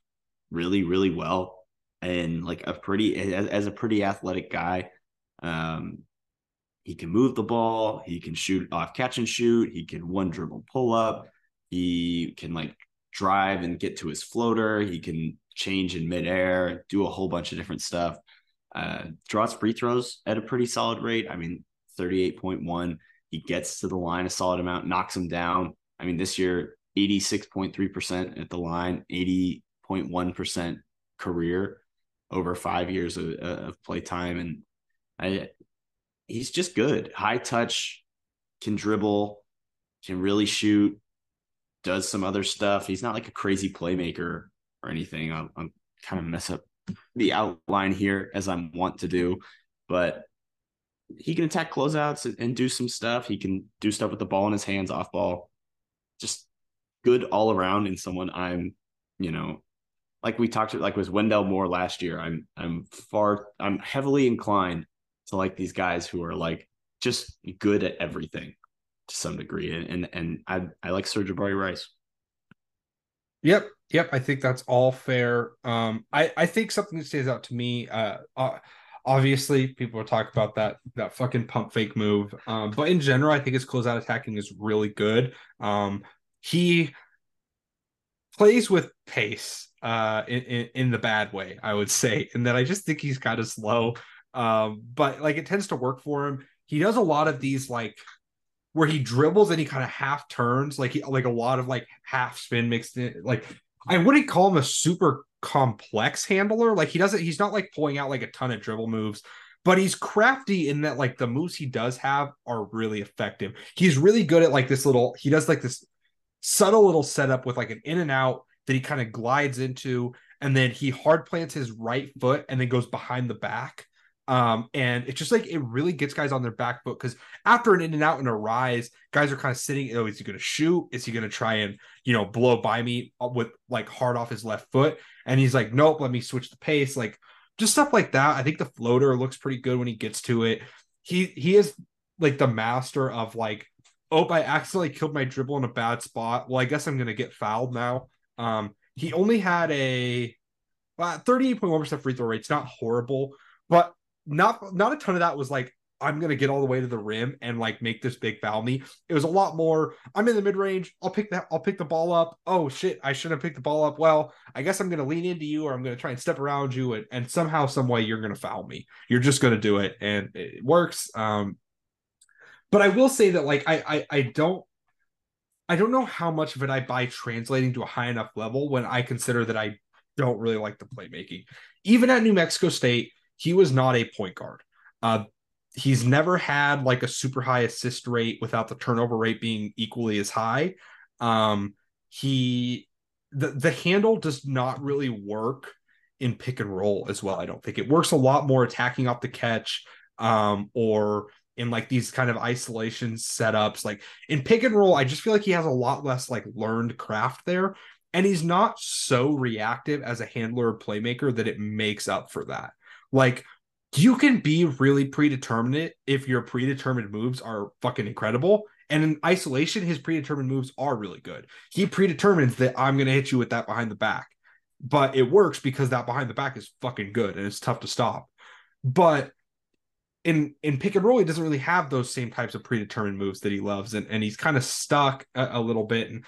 really, really well. And like a pretty as, as a pretty athletic guy. Um, he can move the ball, he can shoot off catch and shoot, he can one dribble pull up, he can like drive and get to his floater, he can change in midair, do a whole bunch of different stuff. Uh, draws free throws at a pretty solid rate. I mean, 38.1. He gets to the line a solid amount, knocks them down. I mean, this year, 86.3% at the line, 80.1% career over five years of, of play time. And I, he's just good. High touch, can dribble, can really shoot, does some other stuff. He's not like a crazy playmaker or anything. I'll, I'll kind of mess up the outline here as I'm want to do, but he can attack closeouts and, do some stuff. He can do stuff with the ball in his hands, off ball. Just good all around and someone I'm, you know, like we talked to like with Wendell Moore last year. I'm I'm far I'm heavily inclined to like these guys who are like just good at everything to some degree. And and, and I I like Sir'Jabari Rice. Yep, yep. I think that's all fair. Um, I I think something that stands out to me. Uh, uh obviously people talk about that that fucking pump fake move. Um, but in general, I think his closeout attacking is really good. Um, he plays with pace uh in, in, in the bad way i would say and that i just think he's kind of slow um but like it tends to work for him he does a lot of these like where he dribbles and he kind of half turns, like he like a lot of like half spin mixed in. Like I wouldn't call him a super complex handler. Like he doesn't, he's not like pulling out like a ton of dribble moves, but he's crafty in that like the moves he does have are really effective. He's really good at like this little, he does like this subtle little setup with like an in and out that he kind of glides into, and then he hard plants his right foot and then goes behind the back. Um, and it's just like it really gets guys on their back foot because after an in and out and a rise, guys are kind of sitting. Oh, is he going to shoot? Is he going to try and you know blow by me with like hard off his left foot? And he's like, nope, let me switch the pace. Like just stuff like that. I think the floater looks pretty good when he gets to it. He he is like the master of like, oh, I accidentally killed my dribble in a bad spot. Well, I guess I'm gonna get fouled now. Um, he only had a uh, 38.1% free throw rate. It's not horrible, but not not a ton of that was like I'm gonna get all the way to the rim and like make this big foul me. It was a lot more. I'm in the mid range. I'll pick that. I'll pick the ball up. Oh shit! I shouldn't have picked the ball up. Well, I guess I'm gonna lean into you, or I'm gonna try and step around you, and, and somehow, some way, you're gonna foul me. You're just gonna do it, and it works. Um, but I will say that like I I, I don't I don't know how much of it I buy translating to a high enough level when I consider that I don't really like the playmaking. Even at New Mexico State, he was not a point guard. Uh, he's never had like a super high assist rate without the turnover rate being equally as high. Um, he the the handle does not really work in pick and roll as well. I don't think it works a lot more attacking off the catch um, or in like these kind of isolation setups. Like in pick and roll, I just feel like he has a lot less like learned craft there. And he's not so reactive as a handler or playmaker that it makes up for that. Like you can be really predeterminate if your predetermined moves are fucking incredible. And in isolation, his predetermined moves are really good. He predetermines that I'm going to hit you with that behind the back, but it works because that behind the back is fucking good and it's tough to stop. But in in pick and roll, he doesn't really have those same types of predetermined moves that he loves, and, and he's kind of stuck a, a, little bit. And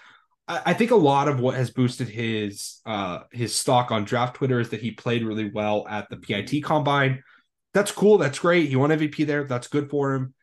I, think a lot of what has boosted his uh his stock on draft Twitter is that he played really well at the PIT combine. That's cool. That's great. He won MVP there. That's good for him.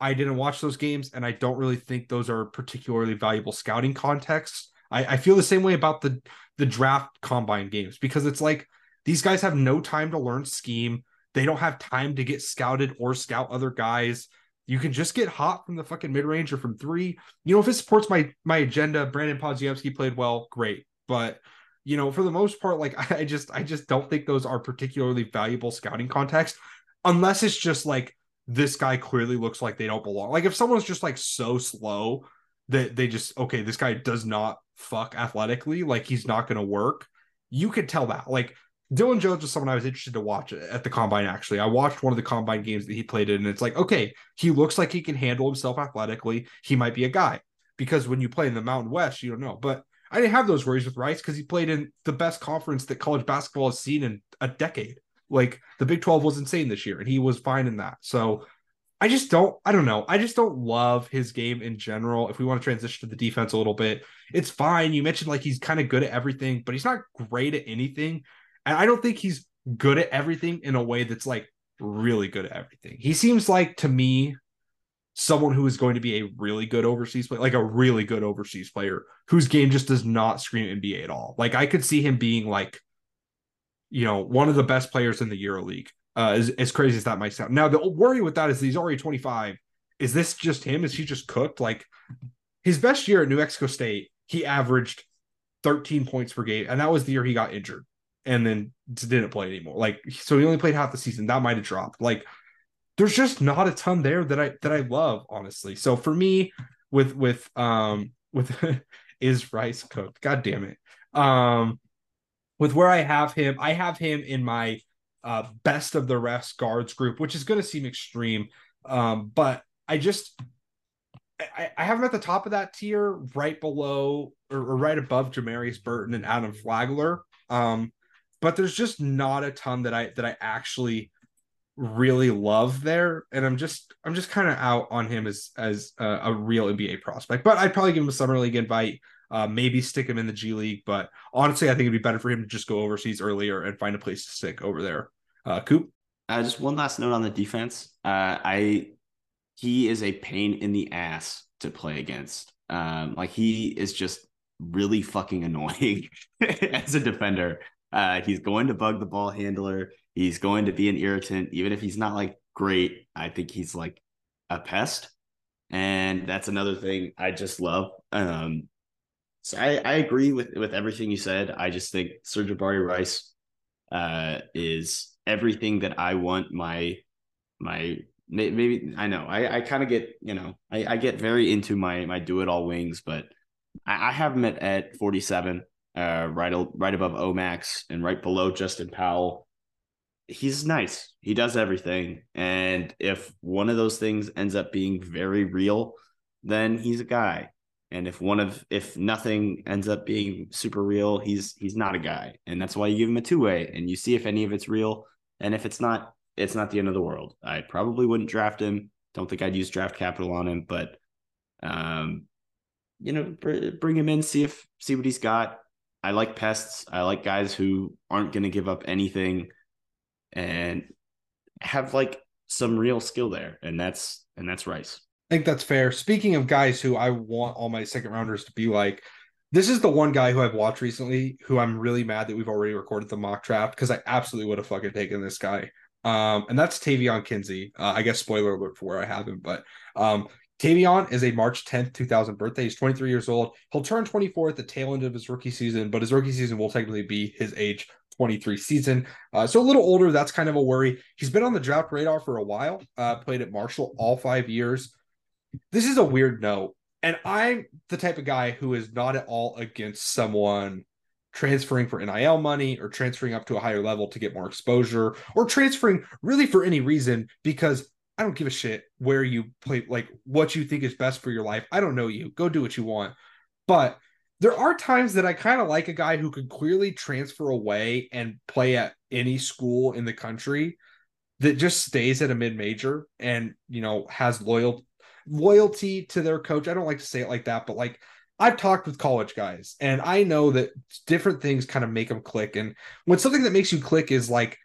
I didn't watch those games, and I don't really think those are particularly valuable scouting contexts. I, I feel the same way about the the draft combine games because it's like these guys have no time to learn scheme they don't have time to get scouted or scout other guys. You can just get hot from the fucking mid range or from three. You know, if it supports my my agenda, Brandon Podziemski played well, great. But you know, for the most part, like I just I just don't think those are particularly valuable scouting context, unless it's just like this guy clearly looks like they don't belong. Like if someone's just like so slow that they just okay, this guy does not fuck athletically, like he's not gonna work. You could tell that. Like Dillon Jones was someone I was interested to watch at the combine. Actually, I watched one of the combine games that he played in, and it's like, okay, he looks like he can handle himself athletically. He might be a guy because when you play in the Mountain West, you don't know. But I didn't have those worries with Rice because he played in the best conference that college basketball has seen in a decade. Like the Big 12 was insane this year, and he was fine in that. So I just don't, I don't know. I just don't love his game in general. If we want to transition to the defense a little bit, it's fine. You mentioned like he's kind of good at everything, but he's not great at anything. And I don't think he's good at everything in a way that's like really good at everything. He seems like to me someone who is going to be a really good overseas player, like a really good overseas player whose game just does not scream NBA at all. Like I could see him being like, you know, one of the best players in the EuroLeague. Uh, as, as crazy as that might sound. Now the worry with that is he's already 25. Is this just him? Is he just cooked? Like his best year at New Mexico State, he averaged 13 points per game, and that was the year he got injured and then didn't play anymore. Like so he only played half the season. That might have dropped. Like there's just not a ton there that I that I love, honestly. So for me, with with um with is Rice cooked? God damn it. Um with where I have him, I have him in my uh best of the rest guards group, which is gonna seem extreme. Um, but I just I, I have him at the top of that tier, right below or, or right above Jamarius Burton and Adam Flagler. Um, but there's just not a ton that I that I actually really love there. And i'm just i'm just kind of out on him as as a, a, real nba prospect but i'd probably give him a summer league invite uh, maybe stick him in the g league but honestly i think it'd be better for him to just go overseas earlier and find a place to stick over there. Uh coop? Uh, just one last note on the defense. Uh i he is a pain in the ass to play against. Um like he is just really fucking annoying as a defender uh, he's going to bug the ball handler. He's going to be an irritant, even if he's not like great. I think he's like a pest, and that's another thing I just love. Um, so I, I agree with with everything you said. I just think Sir'Jabari Rice uh, is everything that I want my my maybe I know I, I kind of get you know I, I get very into my my do it all wings, but I, I have him at, at 47 uh, right right above Omax and right below Justin Powell. He's nice. He does everything, and if one of those things ends up being very real, then he's a guy. And if one of if nothing ends up being super real, he's he's not a guy, and that's why you give him a two way, and you see if any of it's real, and if it's not, it's not the end of the world. I probably wouldn't draft him. Don't think I'd use draft capital on him, but um, you know, bring him in, see if see what he's got I like pests. I like guys who aren't going to give up anything and have like some real skill there. And that's and that's Rice. I think that's fair. Speaking of guys who I want all my second rounders to be like, this is the one guy who I've watched recently who I'm really mad that we've already recorded the mock draft because I absolutely would have fucking taken this guy. Um, and that's Taevion Kinsey. Uh, I guess spoiler alert for where I have him, but um, Taevion is a March 10th, 2000 birthday. He's 23 years old. He'll turn 24 at the tail end of his rookie season, but his rookie season will technically be his age 23 season. Uh, so a little older. That's kind of a worry. He's been on the draft radar for a while, uh, played at Marshall all five years. This is a weird note. And I'm the type of guy who is not at all against someone transferring for NIL money or transferring up to a higher level to get more exposure or transferring really for any reason because I don't give a shit where you play, like what you think is best for your life. I don't know you. Go do what you want. But there are times that I kind of like a guy who could clearly transfer away and play at any school in the country that just stays at a mid major and, you know, has loyal loyalty to their coach. I don't like to say it like that, but like I've talked with college guys and I know that different things kind of make them click. And when something that makes you click is like,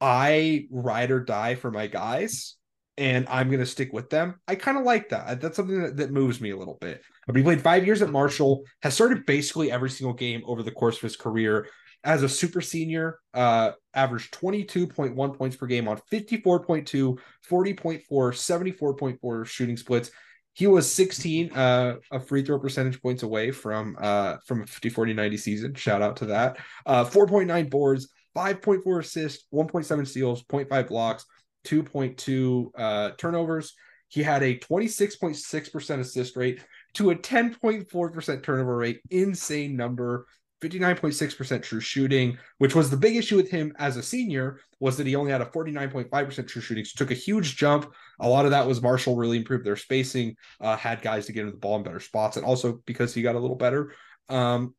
I ride or die for my guys and I'm going to stick with them. I kind of like that. That's something that, that moves me a little bit. But he played five years at Marshall, has started basically every single game over the course of his career. As a super senior, uh, averaged 22.1 points per game on 54.2, 40.4, 74.4 shooting splits. He was 16 uh, a free throw percentage points away from uh, from a 50 40 90 season. Shout out to that. Uh, 4.9 boards, 5.4 assists, 1.7 steals, 0.5 blocks, 2.2 uh, turnovers. He had a 26.6% assist rate to a 10.4% turnover rate. Insane number. 59.6% true shooting, which was the big issue with him as a senior, was that he only had a 49.5% true shooting. So took a huge jump. A lot of that was Marshall really improved their spacing, uh, had guys to get into the ball in better spots, and also because he got a little better. Um,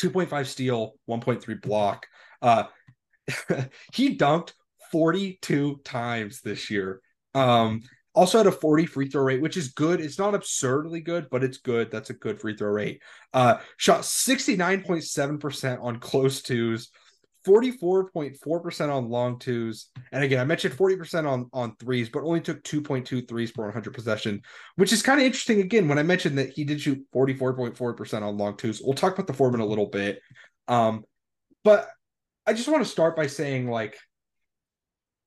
2.5 steal, 1.3 block. Uh, he dunked 42 times this year. Um, also had a 40 free throw rate, which is good. It's not absurdly good, but it's good. That's a good free throw rate. Uh, shot 69.7% on close twos, 44.4% on long twos. And again, I mentioned 40% on, on threes, but only took 2.2 threes per 100 possession, which is kind of interesting. Again, when I mentioned that he did shoot 44.4% on long twos, we'll talk about the form in a little bit. Um, but I just want to start by saying, like,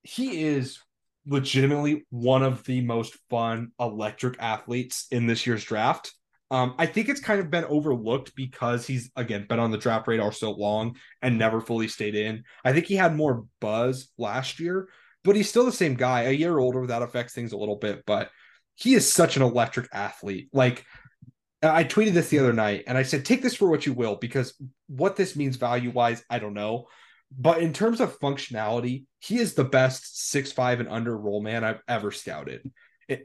he is legitimately one of the most fun electric athletes in this year's draft. Um, I think it's kind of been overlooked because he's again been on the draft radar so long and never fully stayed in. I think he had more buzz last year, but he's still the same guy. A year older, that affects things a little bit, but he is such an electric athlete. Like I tweeted this the other night and I said, take this for what you will, because what this means value wise, I don't know. But in terms of functionality, he is the best six five and under roll man I've ever scouted.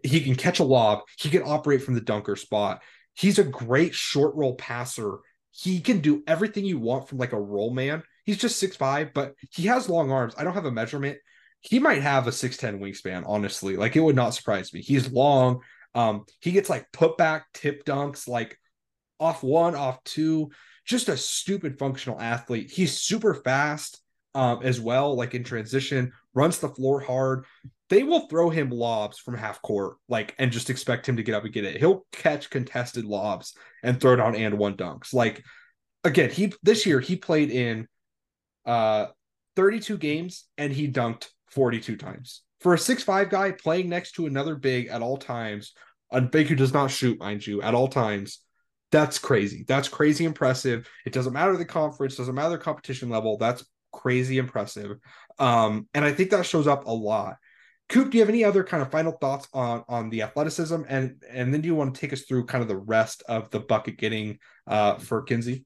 He can catch a lob. He can operate from the dunker spot. He's a great short roll passer. He can do everything you want from like a roll man. He's just six five, but he has long arms. I don't have a measurement. He might have a 6'10 wingspan, honestly. Like it would not surprise me. He's long. Um, he gets like put back tip dunks, like off one, off two just a stupid functional athlete. He's super fast um, as well, like in transition, runs the floor hard. They will throw him lobs from half court, like, and just expect him to get up and get it. He'll catch contested lobs and throw on and one dunks. Like, again, he this year he played in uh 32 games and he dunked 42 times. For a six-five guy playing next to another big at all times, a big who does not shoot, mind you, at all times, that's crazy. That's crazy impressive. It doesn't matter the conference, doesn't matter the competition level. That's crazy impressive. Um, and I think that shows up a lot. Coop, do you have any other kind of final thoughts on on the athleticism, and and then do you want to take us through kind of the rest of the bucket getting uh, for Kinsey?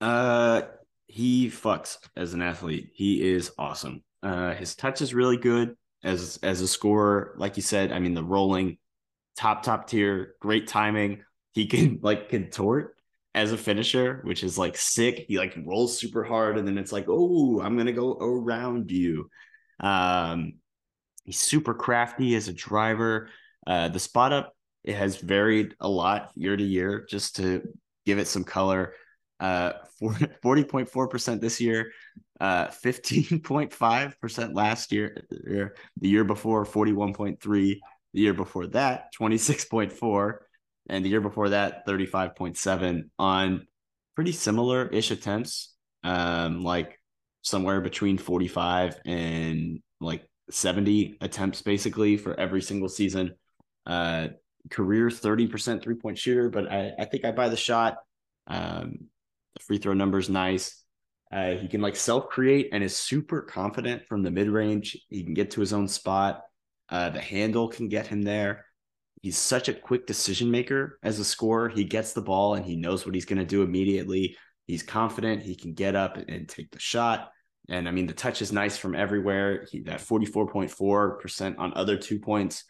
Uh, he fucks as an athlete. He is awesome. Uh, his touch is really good as as a scorer. Like you said, I mean the rolling, top top tier, great timing. He can like contort as a finisher, which is like sick. He like rolls super hard, and then it's like, oh, I'm gonna go around you. Um, he's super crafty as a driver. Uh, the spot up it has varied a lot year to year, just to give it some color. Uh, 40.4% this year, uh, 15.5% last year, the year before, 41.3, The year before that, 26.4. And the year before that, 35.7 on pretty similar ish attempts. Um, like somewhere between 45 and like 70 attempts basically for every single season. Uh, career 30% three point shooter, but I, I think I buy the shot. Um, the free throw number's nice. Uh, he can like self create and is super confident from the mid range. He can get to his own spot. Uh, the handle can get him there. He's such a quick decision maker as a scorer. He gets the ball and he knows what he's going to do immediately. He's confident. He can get up and take the shot. And I mean, the touch is nice from everywhere. He, that 44.4% on other two points,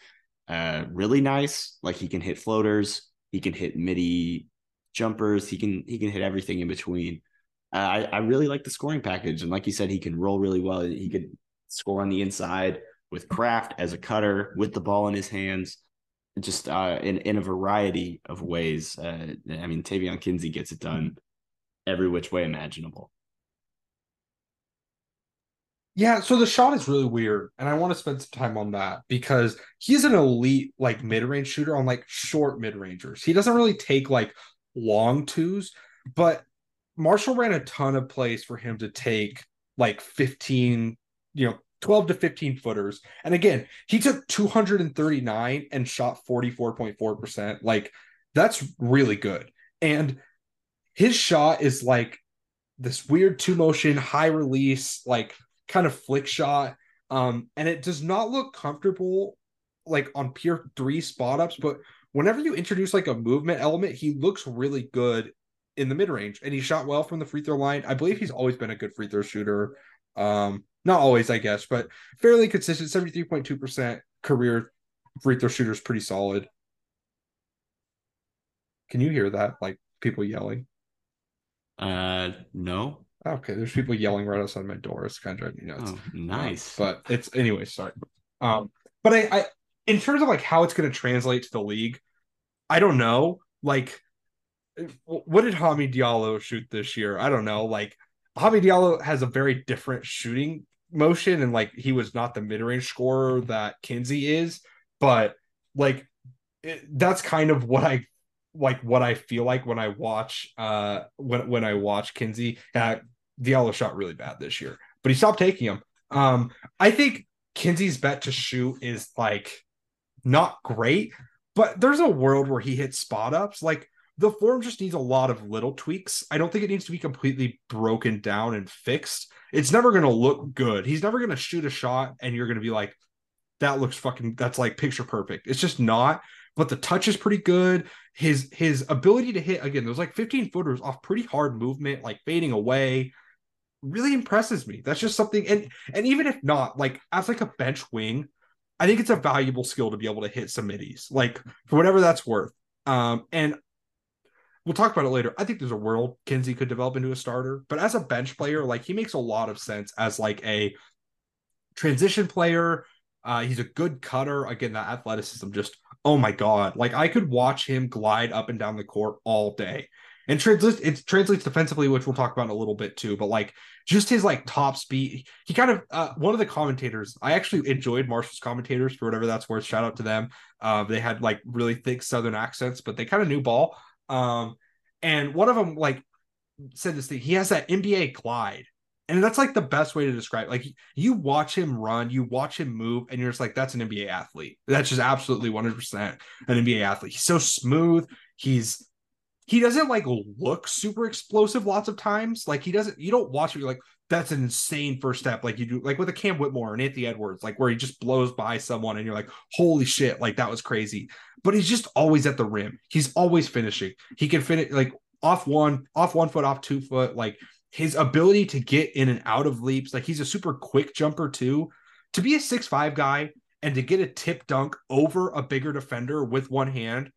uh, really nice. Like he can hit floaters, he can hit midi jumpers, he can he can hit everything in between. Uh, I I really like the scoring package, and like you said, he can roll really well. He could score on the inside with craft as a cutter with the ball in his hands, just uh, in in a variety of ways. Uh, I mean, Taevion Kinsey gets it done every which way imaginable. Yeah, so the shot is really weird, and I want to spend some time on that because he's an elite like mid-range shooter on like short mid-rangers. He doesn't really take like long twos, but Marshall ran a ton of plays for him to take like 15, you know, 12 to 15 footers. And again, he took 239 and shot 44.4%. Like that's really good. And his shot is like this weird two motion, high release, like kind of flick shot. Um, and it does not look comfortable like on pure three spot ups, but whenever you introduce like a movement element, he looks really good in the mid range and he shot well from the free throw line. I believe he's always been a good free throw shooter. Um, not always, I guess, but fairly consistent 73.2% career free throw shooter is pretty solid. Can you hear that? Like people yelling? Uh, no. Okay, there's people yelling right outside my door. It's kind of driving me nuts. Oh, nice. Um, but it's anyway. Sorry. Um, but I, I, in terms of like how it's going to translate to the league, I don't know. Like, what did Hami Diallo shoot this year? I don't know. Like, Hami Diallo has a very different shooting motion, and like he was not the mid range scorer that Kinsey is, but like it, that's kind of what I like what I feel like when I watch uh when when I watch Kinsey. Uh, Diallo shot really bad this year, but he stopped taking them. Um, I think Kinsey's bet to shoot is like not great, but there's a world where he hits spot ups. Like the form just needs a lot of little tweaks. I don't think it needs to be completely broken down and fixed. It's never going to look good. He's never going to shoot a shot and you're going to be like, that looks fucking, that's like picture perfect. It's just not. But the touch is pretty good. His his ability to hit again, there's like 15 footers off pretty hard movement, like fading away really impresses me. That's just something and and even if not, like as like a bench wing, I think it's a valuable skill to be able to hit some middies, like for whatever that's worth. Um and we'll talk about it later. I think there's a world Kinsey could develop into a starter, but as a bench player, like he makes a lot of sense as like a transition player. Uh, he's a good cutter. Again, that athleticism just oh my god, like I could watch him glide up and down the court all day and translates it translates defensively, which we'll talk about in a little bit too. But like just his like top speed, he kind of uh, one of the commentators. I actually enjoyed Marshall's commentators for whatever that's worth. Shout out to them. Uh, they had like really thick Southern accents, but they kind of knew ball. Um, and one of them like said this thing. He has that NBA glide, and that's like the best way to describe. It. Like you watch him run, you watch him move, and you're just like, that's an NBA athlete. That's just absolutely 100 percent an NBA athlete. He's so smooth. He's he doesn't like look super explosive lots of times. Like he doesn't, you don't watch it, you're like, that's an insane first step. Like you do, like with a Cam Whitmore and Anthony Edwards, like where he just blows by someone and you're like, holy shit, like that was crazy. But he's just always at the rim. He's always finishing. He can finish like off one, off one foot, off two foot. Like his ability to get in and out of leaps, like he's a super quick jumper too. To be a six five guy and to get a tip dunk over a bigger defender with one hand.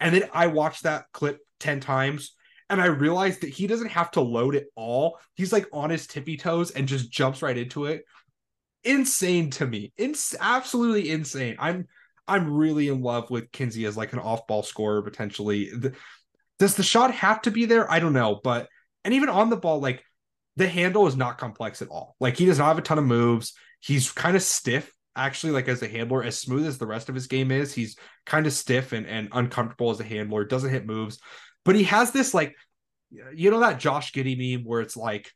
And then I watched that clip 10 times and I realized that he doesn't have to load it all. He's like on his tippy toes and just jumps right into it. Insane to me. It's absolutely insane. I'm I'm really in love with Kinsey as like an off-ball scorer potentially. The, does the shot have to be there? I don't know, but and even on the ball, like the handle is not complex at all. Like he does not have a ton of moves. He's kind of stiff actually like as a handler, as smooth as the rest of his game is, he's kind of stiff and, and uncomfortable as a handler, doesn't hit moves, but he has this like you know that Josh Giddey meme where it's like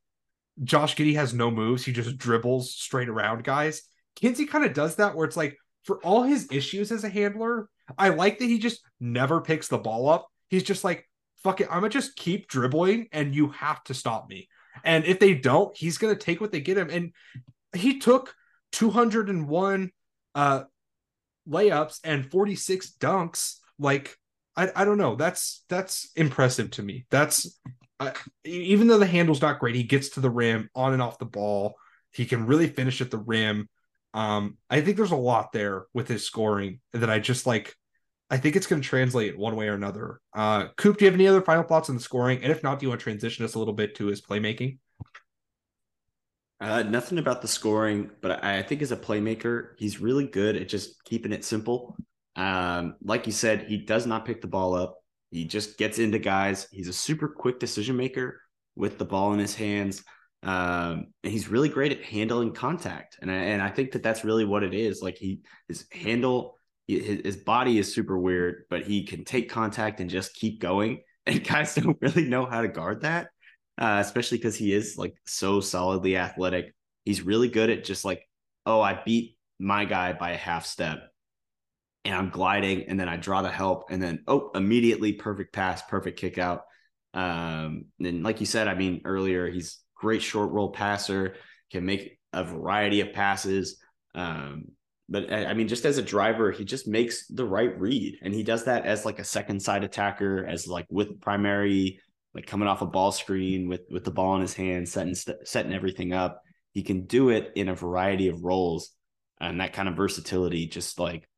Josh Giddey has no moves, he just dribbles straight around guys. Kinsey kind of does that where it's like for all his issues as a handler, I like that he just never picks the ball up. He's just like, fuck it, I'm gonna just keep dribbling and you have to stop me. And if they don't, he's gonna take what they get him. And he took 201 uh layups and 46 dunks. Like, I, I don't know. That's that's impressive to me. That's uh, even though the handle's not great, he gets to the rim on and off the ball. He can really finish at the rim. Um, I think there's a lot there with his scoring that I just like. I think it's going to translate one way or another. Uh, Coop, do you have any other final thoughts on the scoring? And if not, do you want to transition us a little bit to his playmaking? Uh, nothing about the scoring, but I, I think as a playmaker, he's really good at just keeping it simple. Um, like you said, he does not pick the ball up. He just gets into guys. He's a super quick decision maker with the ball in his hands. Um, and he's really great at handling contact. And I, and I think that that's really what it is. Like he, his handle, his, his body is super weird, but he can take contact and just keep going. And guys don't really know how to guard that, uh, especially because he is like so solidly athletic. He's really good at just like, oh, I beat my guy by a half step and I'm gliding, and then I draw the help, and then oh, immediately perfect pass, perfect kick out. Um, and like you said, I mean earlier, he's great short roll passer, can make a variety of passes. Um, but I mean, just as a driver, he just makes the right read, and he does that as like a second side attacker, as like with primary, like coming off a ball screen with with the ball in his hand, setting setting everything up. He can do it in a variety of roles, and that kind of versatility, just like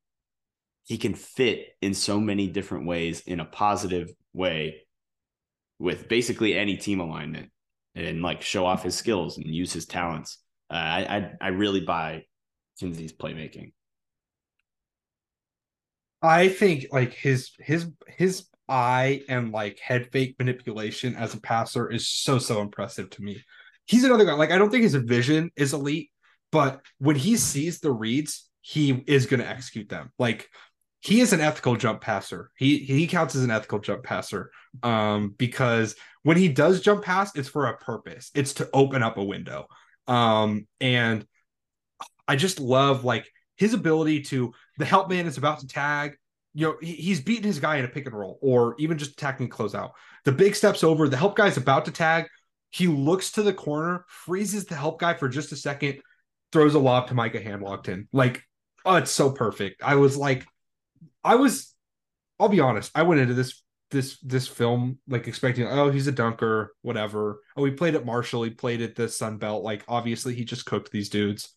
he can fit in so many different ways in a positive way with basically any team alignment and like show off his skills and use his talents. Uh, I, I I really buy Kinsey's playmaking. I think like his his his eye and like head fake manipulation as a passer is so so impressive to me. He's another guy. Like I don't think his vision is elite, but when he sees the reads, he is going to execute them. Like he is an ethical jump passer. He he counts as an ethical jump passer um, because when he does jump past, it's for a purpose. It's to open up a window. Um, and I just love like his ability to the help man is about to tag. You know, he, he's beating his guy in a pick and roll or even just attacking closeout. The big steps over, the help guy's about to tag. He looks to the corner, freezes the help guy for just a second, throws a lob to Micah Handlogten. Like, oh, it's so perfect. I was like, I was, I'll be honest, I went into this this this film like expecting, oh, he's a dunker, whatever. Oh, he played at Marshall, he played at the Sun Belt. Like, obviously, he just cooked these dudes.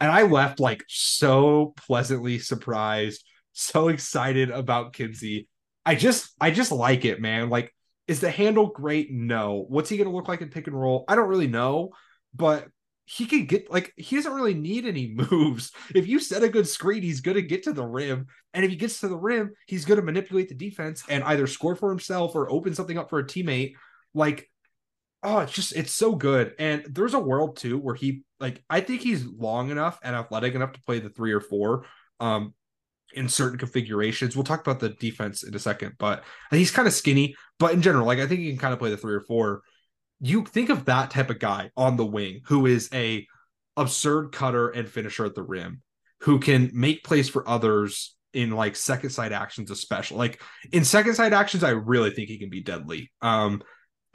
And I left like so pleasantly surprised, so excited about Kinsey. I just, I just like it, man. Like, is the handle great? No. What's he going to look like in pick and roll? I don't really know, but he can get like he doesn't really need any moves. If you set a good screen, he's going to get to the rim, and if he gets to the rim, he's going to manipulate the defense and either score for himself or open something up for a teammate. Like, oh, it's just it's so good. And there's a world too where he like I think he's long enough and athletic enough to play the three or four. Um, in certain configurations. We'll talk about the defense in a second, but he's kind of skinny. But in general, like I think he can kind of play the three or four you think of that type of guy on the wing who is a absurd cutter and finisher at the rim, who can make plays for others in like second side actions, especially like in second side actions. I really think he can be deadly. Um,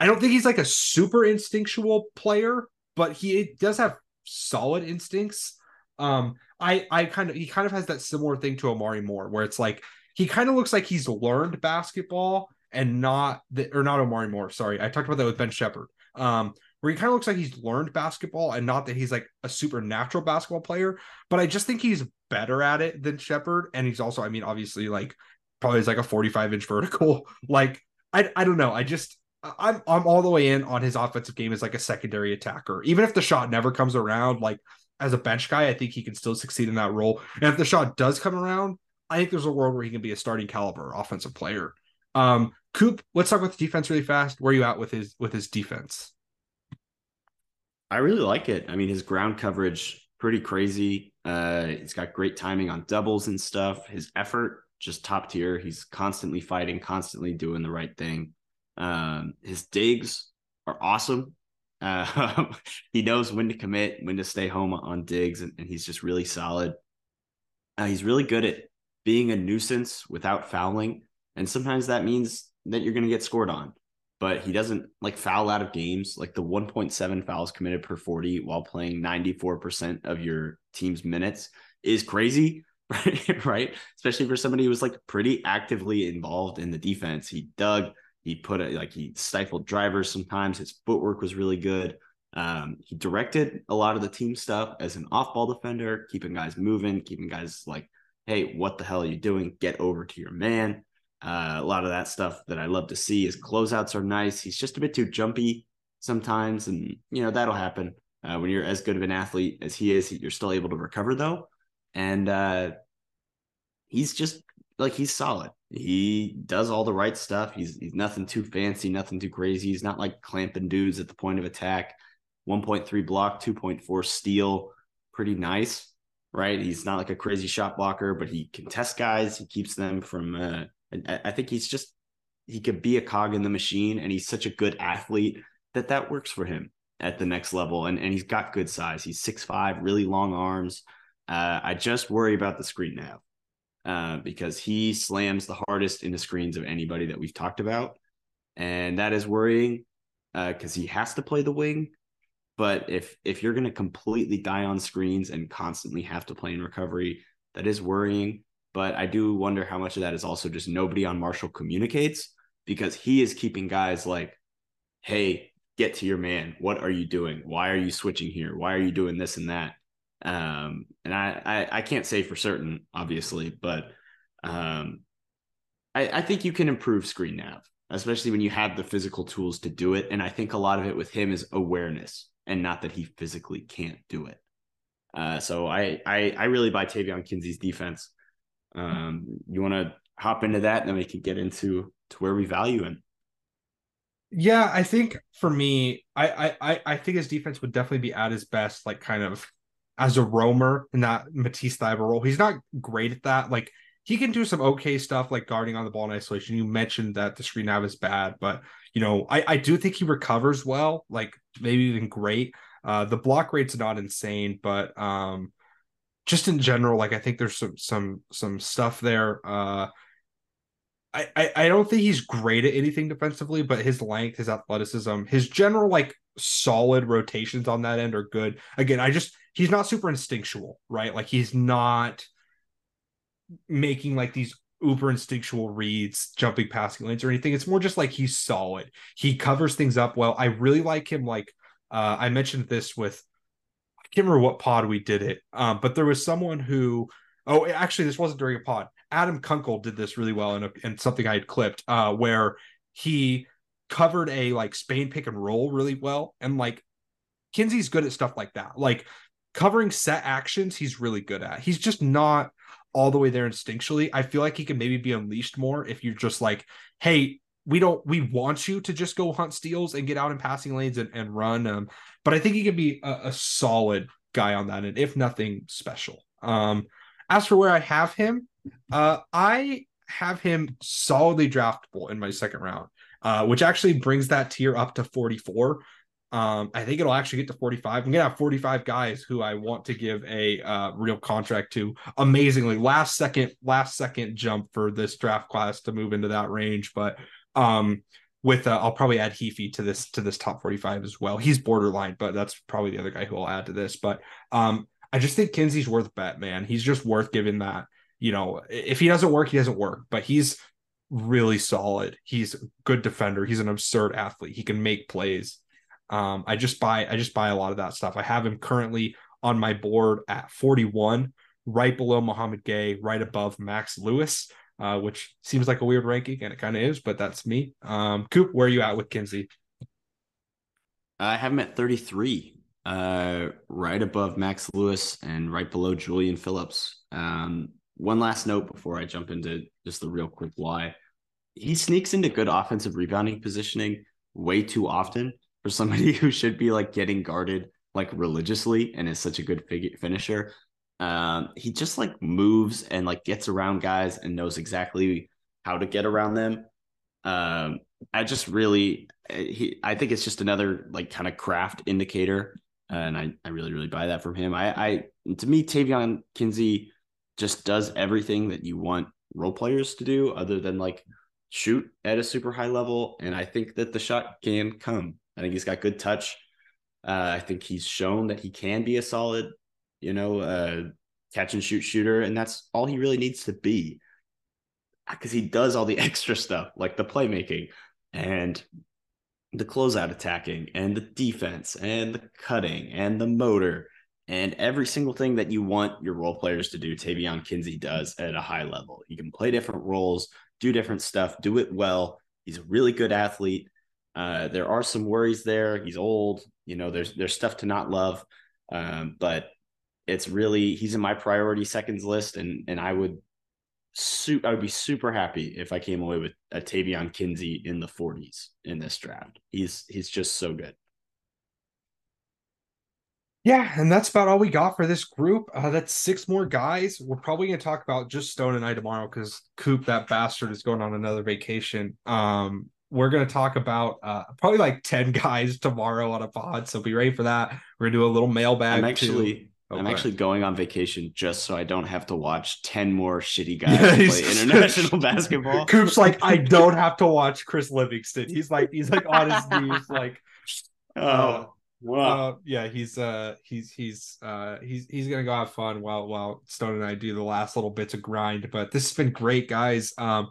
I don't think he's like a super instinctual player, but he does have solid instincts. Um, I I kind of he kind of has that similar thing to Omari Moore, where it's like he kind of looks like he's learned basketball and not that or not Omari Moore. Sorry, I talked about that with Ben Sheppard. Um, where he kind of looks like he's learned basketball and not that he's like a supernatural basketball player, but I just think he's better at it than Sheppard. And he's also, I mean, obviously like probably is like a 45 inch vertical. Like, I I don't know. I just I'm I'm all the way in on his offensive game as like a secondary attacker. Even if the shot never comes around, like as a bench guy, I think he can still succeed in that role. And if the shot does come around, I think there's a world where he can be a starting caliber offensive player. Um, Coop, let's talk about the defense really fast. Where are you at with his with his defense? I really like it. I mean, his ground coverage pretty crazy. Uh, he's got great timing on doubles and stuff. His effort just top tier. He's constantly fighting, constantly doing the right thing. Um, his digs are awesome. Uh, he knows when to commit, when to stay home on digs, and, and he's just really solid. Uh, he's really good at being a nuisance without fouling, and sometimes that means that you're going to get scored on. But he doesn't like foul out of games. Like the 1.7 fouls committed per 40 while playing 94% of your team's minutes is crazy, right? right? Especially for somebody who was like pretty actively involved in the defense. He dug, he put it like he stifled drivers sometimes. His footwork was really good. Um, he directed a lot of the team stuff as an off ball defender, keeping guys moving, keeping guys like, hey, what the hell are you doing? Get over to your man. Uh, a lot of that stuff that I love to see. His closeouts are nice. He's just a bit too jumpy sometimes, and you know that'll happen uh, when you're as good of an athlete as he is. You're still able to recover though, and uh, he's just like he's solid. He does all the right stuff. He's he's nothing too fancy, nothing too crazy. He's not like clamping dudes at the point of attack. 1.3 block, 2.4 steal, pretty nice, right? He's not like a crazy shot blocker, but he can test guys. He keeps them from. Uh, I think he's just he could be a cog in the machine, and he's such a good athlete that that works for him at the next level. And and he's got good size. He's six five, really long arms. Uh, I just worry about the screen now uh, because he slams the hardest into screens of anybody that we've talked about. And that is worrying because uh, he has to play the wing. But if if you're going to completely die on screens and constantly have to play in recovery, that is worrying. But I do wonder how much of that is also just nobody on Marshall communicates because he is keeping guys like, hey, get to your man. What are you doing? Why are you switching here? Why are you doing this and that? Um, and I, I, I can't say for certain, obviously, but um, I, I think you can improve screen nav, especially when you have the physical tools to do it. And I think a lot of it with him is awareness, and not that he physically can't do it. Uh, so I, I I really buy Taevion Kinsey's defense. Um, you want to hop into that, and then we can get into to where we value him. Yeah, I think for me, I I I think his defense would definitely be at his best, like kind of as a roamer in that Matisse Thybulle role. He's not great at that. Like he can do some okay stuff like guarding on the ball in isolation. You mentioned that the screen nav is bad, but you know, I, I do think he recovers well, like maybe even great. Uh the block rate's not insane, but um just in general, like I think there's some some some stuff there. Uh I, I, don't think he's great at anything defensively, but his length, his athleticism, his general like solid rotations on that end are good. Again, I just he's not super instinctual, right? Like he's not making like these uber instinctual reads, jumping passing lanes or anything. It's more just like he's solid. He covers things up well. I really like him. Like uh, I mentioned this with can't remember what pod we did it, um, but there was someone who oh actually this wasn't during a pod. Adam Kunkel did this really well in, a, in something I had clipped uh, where he covered a like Spain pick and roll really well. And like Kinsey's good at stuff like that. Like covering set actions, he's really good at. He's just not all the way there instinctually. I feel like he can maybe be unleashed more if you're just like, hey, we don't we want you to just go hunt steals and get out in passing lanes and, and run. Um, but I think he can be a, a solid guy on that, and if nothing special. Um, as for where I have him, uh, I have him solidly draftable in my second round, uh, which actually brings that tier up to 44. Um, I think it'll actually get to 45. I'm gonna have 45 guys who I want to give a uh, real contract to. Amazingly, last second, last second jump for this draft class to move into that range. But um, with uh, I'll probably add Heafy to this to this top 45 as well. He's borderline, but that's probably the other guy who I'll add to this. But um, I just think Kinsey's worth bet, man. He's just worth giving that. You know, if he doesn't work, he doesn't work. But he's really solid. He's a good defender. He's an absurd athlete. He can make plays. Um, I just buy I just buy a lot of that stuff. I have him currently on my board at 41, right below Mouhamed Gueye, right above Max Lewis, uh, which seems like a weird ranking, and it kind of is, but that's me. Um, Coop, where are you at with Kinsey? I have him at 33, uh, right above Max Lewis and right below Julian Phillips. Um, one last note before I jump into just the real quick why. He sneaks into good offensive rebounding positioning way too often for somebody who should be like getting guarded like religiously and is such a good fig- finisher. Um, he just like moves and like gets around guys and knows exactly how to get around them. Um, I just really, he, I think it's just another like kind of craft indicator, and I, I really, really buy that from him. I, I, to me, Taevion Kinsey just does everything that you want role players to do, other than like shoot at a super high level. And I think that the shot can come. I think he's got good touch. Uh, I think he's shown that he can be a solid, you know, uh, catch and shoot shooter, and that's all he really needs to be. Because he does all the extra stuff, like the playmaking and the closeout attacking, and the defense, and the cutting, and the motor, and every single thing that you want your role players to do. Taevion Kinsey does at a high level. He can play different roles, do different stuff, do it well. He's a really good athlete. Uh, there are some worries there. He's old. You know, there's there's stuff to not love, um, but it's really he's in my priority seconds list, and and I would su- I would be super happy if I came away with a Taevion Kinsey in the 40s in this draft. He's he's just so good. Yeah, and that's about all we got for this group. Uh, that's six more guys. We're probably going to talk about just Stone and I tomorrow because Coop, that bastard, is going on another vacation. Um, we're going to talk about uh, probably like 10 guys tomorrow on a pod. So be ready for that. We're going to do a little mailbag. I'm actually. Oh, I'm actually going on vacation just so I don't have to watch 10 more shitty guys play international basketball. Coop's like, I don't have to watch Chris Livingston. He's like, he's like on his knees, like, oh, uh, wow. Uh, yeah, he's uh he's he's uh he's he's gonna go have fun while while Stone and I do the last little bits of grind. But this has been great, guys. Um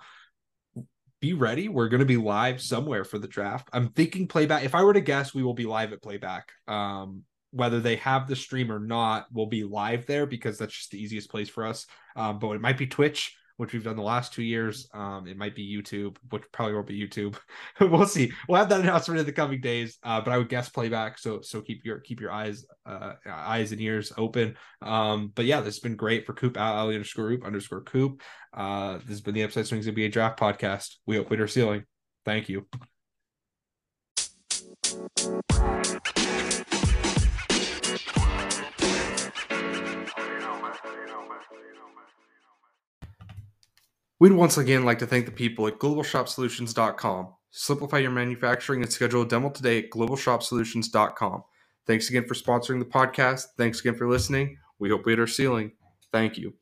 be ready. We're going to be live somewhere for the draft. I'm thinking playback. If I were to guess, we will be live at playback. Um, whether they have the stream or not, we'll be live there because that's just the easiest place for us. Um, but it might be Twitch, which we've done the last two years. Um, it might be YouTube, which probably won't be YouTube. we'll see. We'll have that announcement in the coming days. Uh, but I would guess playback. So so keep your keep your eyes uh, eyes and ears open. Um, but yeah, this has been great for Coop Ali underscore Coop underscore Coop. Uh, this has been the Upside Swings NBA Draft Podcast. We hope our ceiling. Thank you. We'd once again like to thank the people at globalshopsolutions.com. Simplify your manufacturing and schedule a demo today at globalshopsolutions.com. Thanks again for sponsoring the podcast. Thanks again for listening. We hope we hit our ceiling. Thank you.